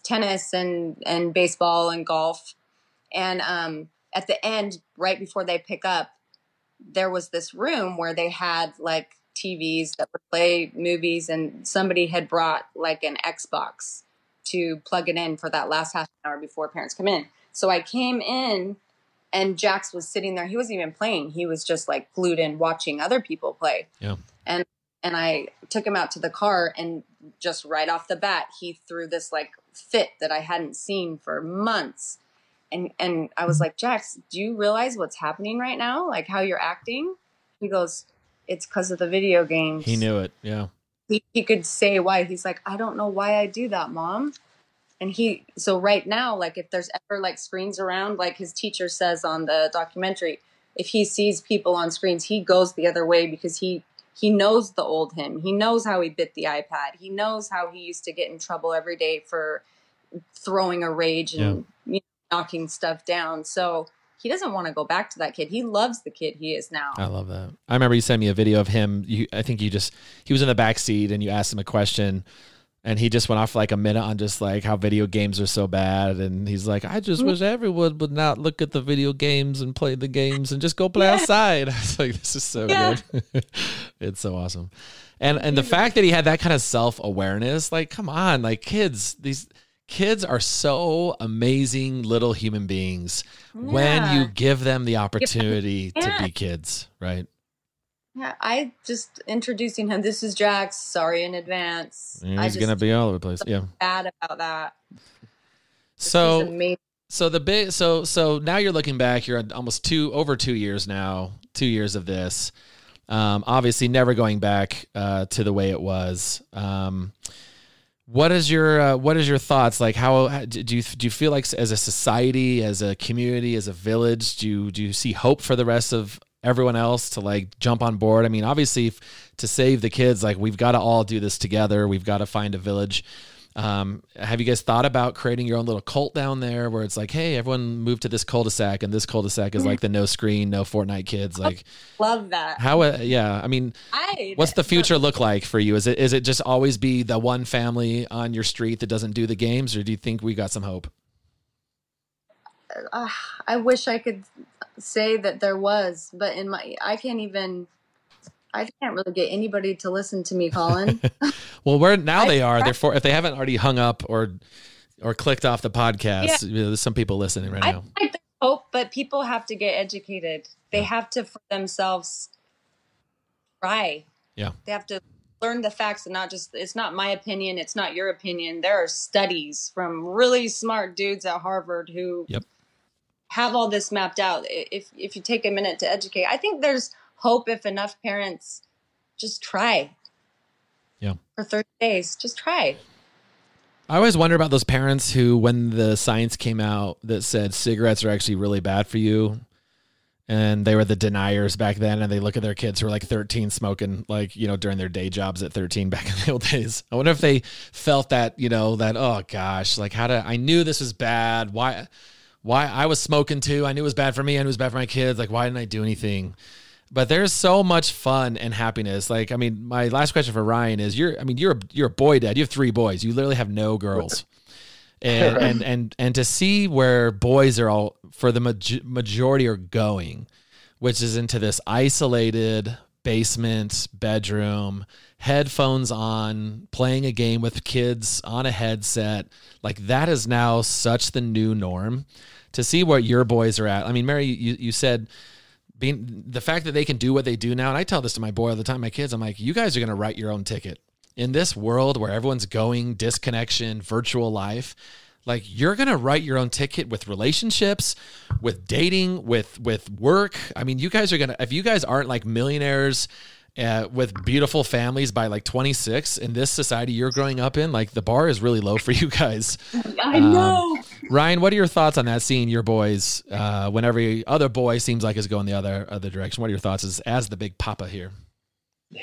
tennis and, and baseball and golf. And um, at the end, right before they pick up, there was this room where they had like TVs that would play movies, and somebody had brought like an Xbox to plug it in for that last half an hour before parents come in. So I came in and Jax was sitting there. He wasn't even playing. He was just like glued in watching other people play. Yeah. And and I took him out to the car and just right off the bat he threw this like fit that I hadn't seen for months. And and I was like, "Jax, do you realize what's happening right now? Like how you're acting?" He goes, "It's cuz of the video games." He knew it. Yeah. he, he could say why he's like i don't know why i do that mom and he so right now like if there's ever like screens around like his teacher says on the documentary if he sees people on screens he goes the other way because he he knows the old him he knows how he bit the ipad he knows how he used to get in trouble every day for throwing a rage and you know, knocking stuff down so he doesn't want to go back to that kid he loves the kid he is now I love that. I remember you sent me a video of him. You, I think you just he was in the back seat and you asked him a question and he just went off for like a minute on just like how video games are so bad and he's like i just mm-hmm. wish everyone would not look at the video games and play the games and just go play Yeah. outside *laughs* i was like this is so Yeah. good *laughs* it's so awesome and and the fact that he had that kind of self-awareness like come on like kids these kids are so amazing little human beings when you give them the opportunity to be kids right Yeah, I just introducing him. This is Jax. Sorry in advance. And he's gonna be all over the place yeah bad about that. So so the big so so now you're looking back you're almost two over two years now two years of this um, obviously never going back uh, to the way it was um, what is your uh, what is your thoughts? Like how do you do you feel like as a society as a community as a village do you do you see hope for the rest of everyone else to like jump on board? I mean obviously f- to save the kids like we've got to all do this together. We've got to find a village um, have you guys thought about creating your own little cult down there where it's like, hey, everyone move to this cul-de-sac, and this cul-de-sac is like the no screen, no Fortnite kids. Like, Love that. how? Uh, yeah, I mean, I what's the future look like for you? Is it is it just always be the one family on your street that doesn't do the games, or do you think we got some hope? uh, I wish I could say that there was, but in my I can't even I can't really get anybody to listen to me, Collin. *laughs* Well, where now they are. Therefore, if they haven't already hung up or or clicked off the podcast, you know, there's some people listening right I now. like hope, but people have to get educated. They have to for themselves try. Yeah. They have to learn the facts and not just it's not my opinion, it's not your opinion. There are studies from really smart dudes at Harvard who Yep. have all this mapped out. If if you take a minute to educate, I think there's hope if enough parents just try. Yeah. For 30 days, just try. I always wonder about those parents who, when the science came out that said cigarettes are actually really bad for you, and they were the deniers back then, and they look at their kids who are like 13 smoking, like, you know, during their day jobs at 13 back in the old days. I wonder if they felt that, you know, that, oh gosh, like how to, I knew this was bad. Why, why I was smoking too. I knew it was bad for me. I knew it was bad for my kids. Like, why didn't I do anything? But there's so much fun and happiness. Like, I mean, my last question for Ryan is: You're, I mean, you're a, you're a boy dad. You have three boys. You literally have no girls, *laughs* and and and and to see where boys are all for the maj- majority are going, which is into this isolated basement bedroom, headphones on, playing a game with kids on a headset. Like that is now such the new norm. To see what your boys are at. I mean, Mary, you, you said being the fact that they can do what they do now, and I tell this to my boy all the time, my kids, I'm like, you guys are gonna write your own ticket. In this world where everyone's going, disconnection, virtual life, like you're gonna write your own ticket with relationships, with dating, with with work. I mean, you guys are gonna if you guys aren't like millionaires uh, with beautiful families by like 26 in this society you're growing up in, like the bar is really low for *laughs* you guys. I Um, know. Ryan, what are your thoughts on that? Seeing your boys uh, when every other boy seems like is going the other other direction. What are your thoughts as as the big papa here? *laughs*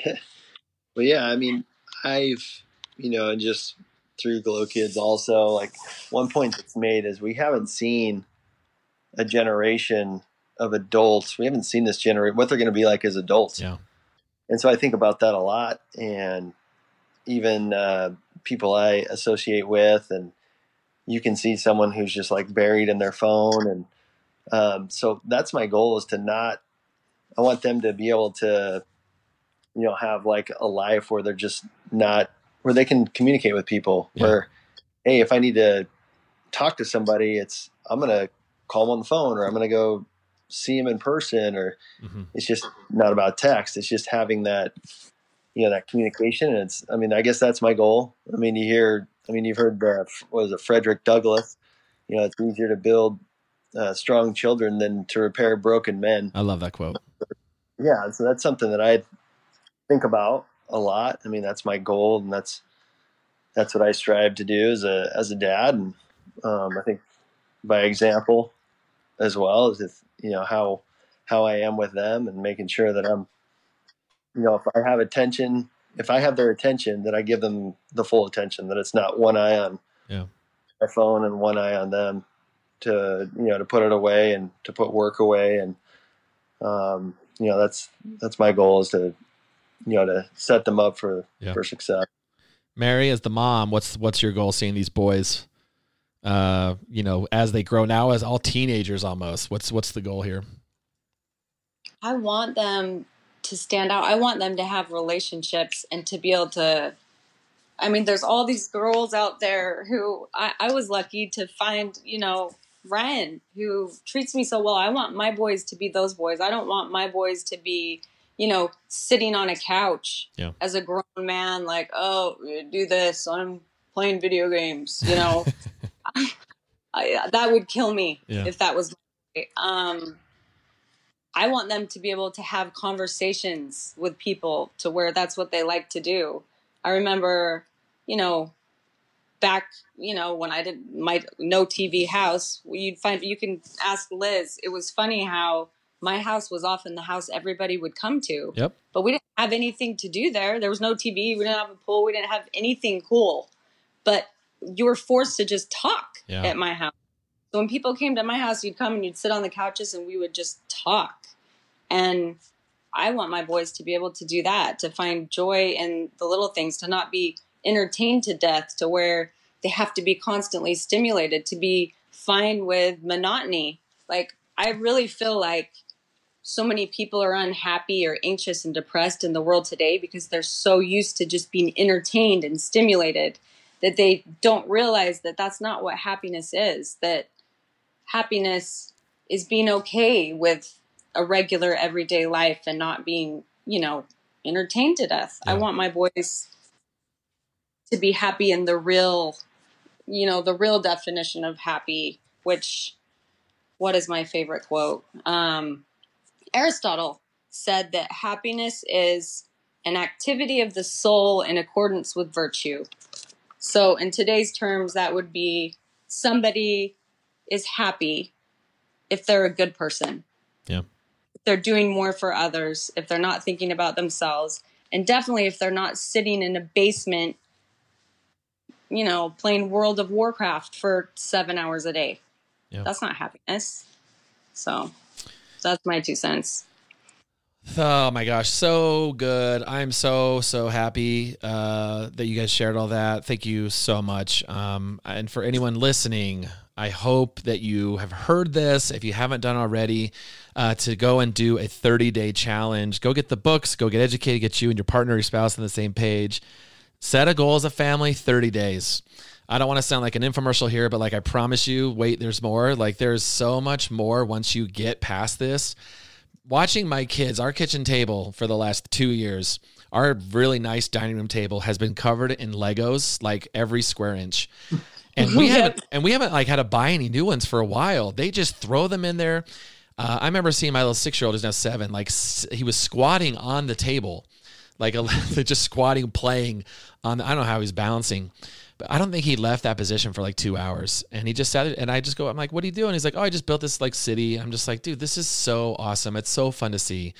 Well, yeah, I mean, I've, you know, and just through Glow Kids also, like one point that's made is we haven't seen a generation of adults. We haven't seen this generation, what they're going to be like as adults. Yeah. And so I think about that a lot. And even uh, people I associate with, and you can see someone who's just like buried in their phone. And um, so that's my goal is to not, I want them to be able to, you know, have like a life where they're just not, where they can communicate with people. Yeah. Where, hey, if I need to talk to somebody, it's, I'm going to call them on the phone or I'm going to go see them in person or hmm it's just not about text. It's just having that, you know, that communication. And it's, I mean, I guess that's my goal. I mean, you hear, I mean, you've heard the, what was it, Frederick Douglass, you know, it's easier to build uh, strong children than to repair broken men. I love that quote. Yeah. So that's something that I think about a lot. I mean, that's my goal and that's, that's what I strive to do as a, as a dad. And um, I think by example as well as if, you know, how, how I am with them and making sure that I'm, you know, if I have attention, if I have their attention, that I give them the full attention, that it's not one eye on Yeah. my phone and one eye on them to, you know, to put it away and to put work away. And, um, you know, that's, that's my goal is to, you know, to set them up for, Yeah. for success. Mary, as the mom, what's what's your goal seeing these boys? Uh, you know, as they grow now, as all teenagers almost. What's what's the goal here? I want them to stand out. I want them to have relationships and to be able to. I mean, there's all these girls out there who I, I was lucky to find, you know, Ryan, who treats me so well. I want my boys to be those boys. I don't want my boys to be, you know, sitting on a couch Yeah. as a grown man, like, oh, do this. I'm playing video games. You know, *laughs* *laughs* I, that would kill me Yeah. if that was. Um, I want them to be able to have conversations with people to where that's what they like to do. I remember, you know, back, you know, when I did my no TV house, you'd find you can ask Liz. It was funny how my house was often the house everybody would come to, Yep. but we didn't have anything to do there. There was no TV. We didn't have a pool. We didn't have anything cool. But you were forced to just talk Yeah. at my house. So when people came to my house, you'd come and you'd sit on the couches and we would just talk. And I want my boys to be able to do that, to find joy in the little things, to not be entertained to death, to where they have to be constantly stimulated, to be fine with monotony. Like, I really feel like so many people are unhappy or anxious and depressed in the world today because they're so used to just being entertained and stimulated that they don't realize that that's not what happiness is. That happiness is being okay with a regular everyday life and not being, you know, entertained to death. I want my boys to be happy in the real, you know, the real definition of happy, which what is my favorite quote? Um, Aristotle said that happiness is an activity of the soul in accordance with virtue. So, in today's terms, that would be somebody is happy if they're a good person. Yeah. If they're doing more for others, if they're not thinking about themselves, and definitely if they're not sitting in a basement, you know, playing World of Warcraft for seven hours a day. Yeah. That's not happiness. So, that's my two cents. Oh my gosh, so good. I'm so so happy uh, that you guys shared all that. Thank you so much. Um, and for anyone listening, I hope that you have heard this. If you haven't done already, uh, to go and do a 30 day challenge. Go get the books. Go get educated. Get you and your partner, your spouse on the same page. Set a goal as a family. 30 days. I don't want to sound like an infomercial here, but like I promise you, wait, there's more. Like there's so much more once you get past this watching my kids, our kitchen table for the last two years, our really nice dining room table has been covered in Legos, like every square inch. And we *laughs* haven't and we haven't like had to buy any new ones for a while. They just throw them in there. Uh, I remember seeing my little six year old who's now seven, like s- he was squatting on the table, like a, *laughs* just squatting, playing on. The, I don't know how he's balancing, I don't think he left that position for like two hours. And he just sat there, and I just go, I'm like, what are you doing? He's like, oh, I just built this like city. I'm just like, dude, this is so awesome. It's so fun to see.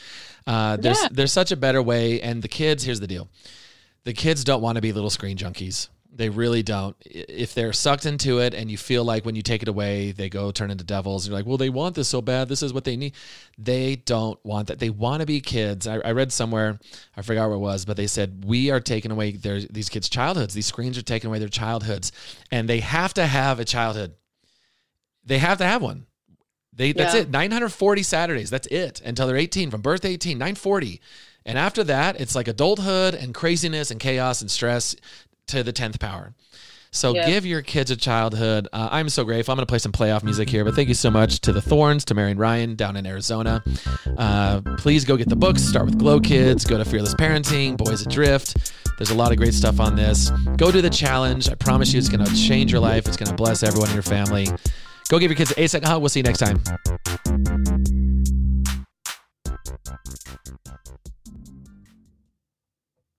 Uh, there's Yeah. there's such a better way. And the kids, here's the deal: the kids don't want to be little screen junkies. They really don't. If they're sucked into it and you feel like when you take it away, they go turn into devils, you're like, well, they want this so bad. This is what they need. They don't want that. They want to be kids. I, I read somewhere, I forgot where it was, but they said, we are taking away their, these kids' childhoods. These screens are taking away their childhoods. And they have to have a childhood. They have to have one. They that's Yeah. it. 940 Saturdays. That's it until they're 18 from birth to 18, 940. And after that, it's like adulthood and craziness and chaos and stress to the 10th power. So Yeah. give your kids a childhood. Uh, I'm so grateful. I'm going to play some playoff music here, but thank you so much to the Thornes, to Mary and Ryan down in Arizona. Uh, please go get the books. Start with Glow Kids. Go to Fearless Parenting, Boys Adrift. There's a lot of great stuff on this. Go do the challenge. I promise you, it's going to change your life. It's going to bless everyone in your family. Go give your kids an A second hug. We'll see you next time.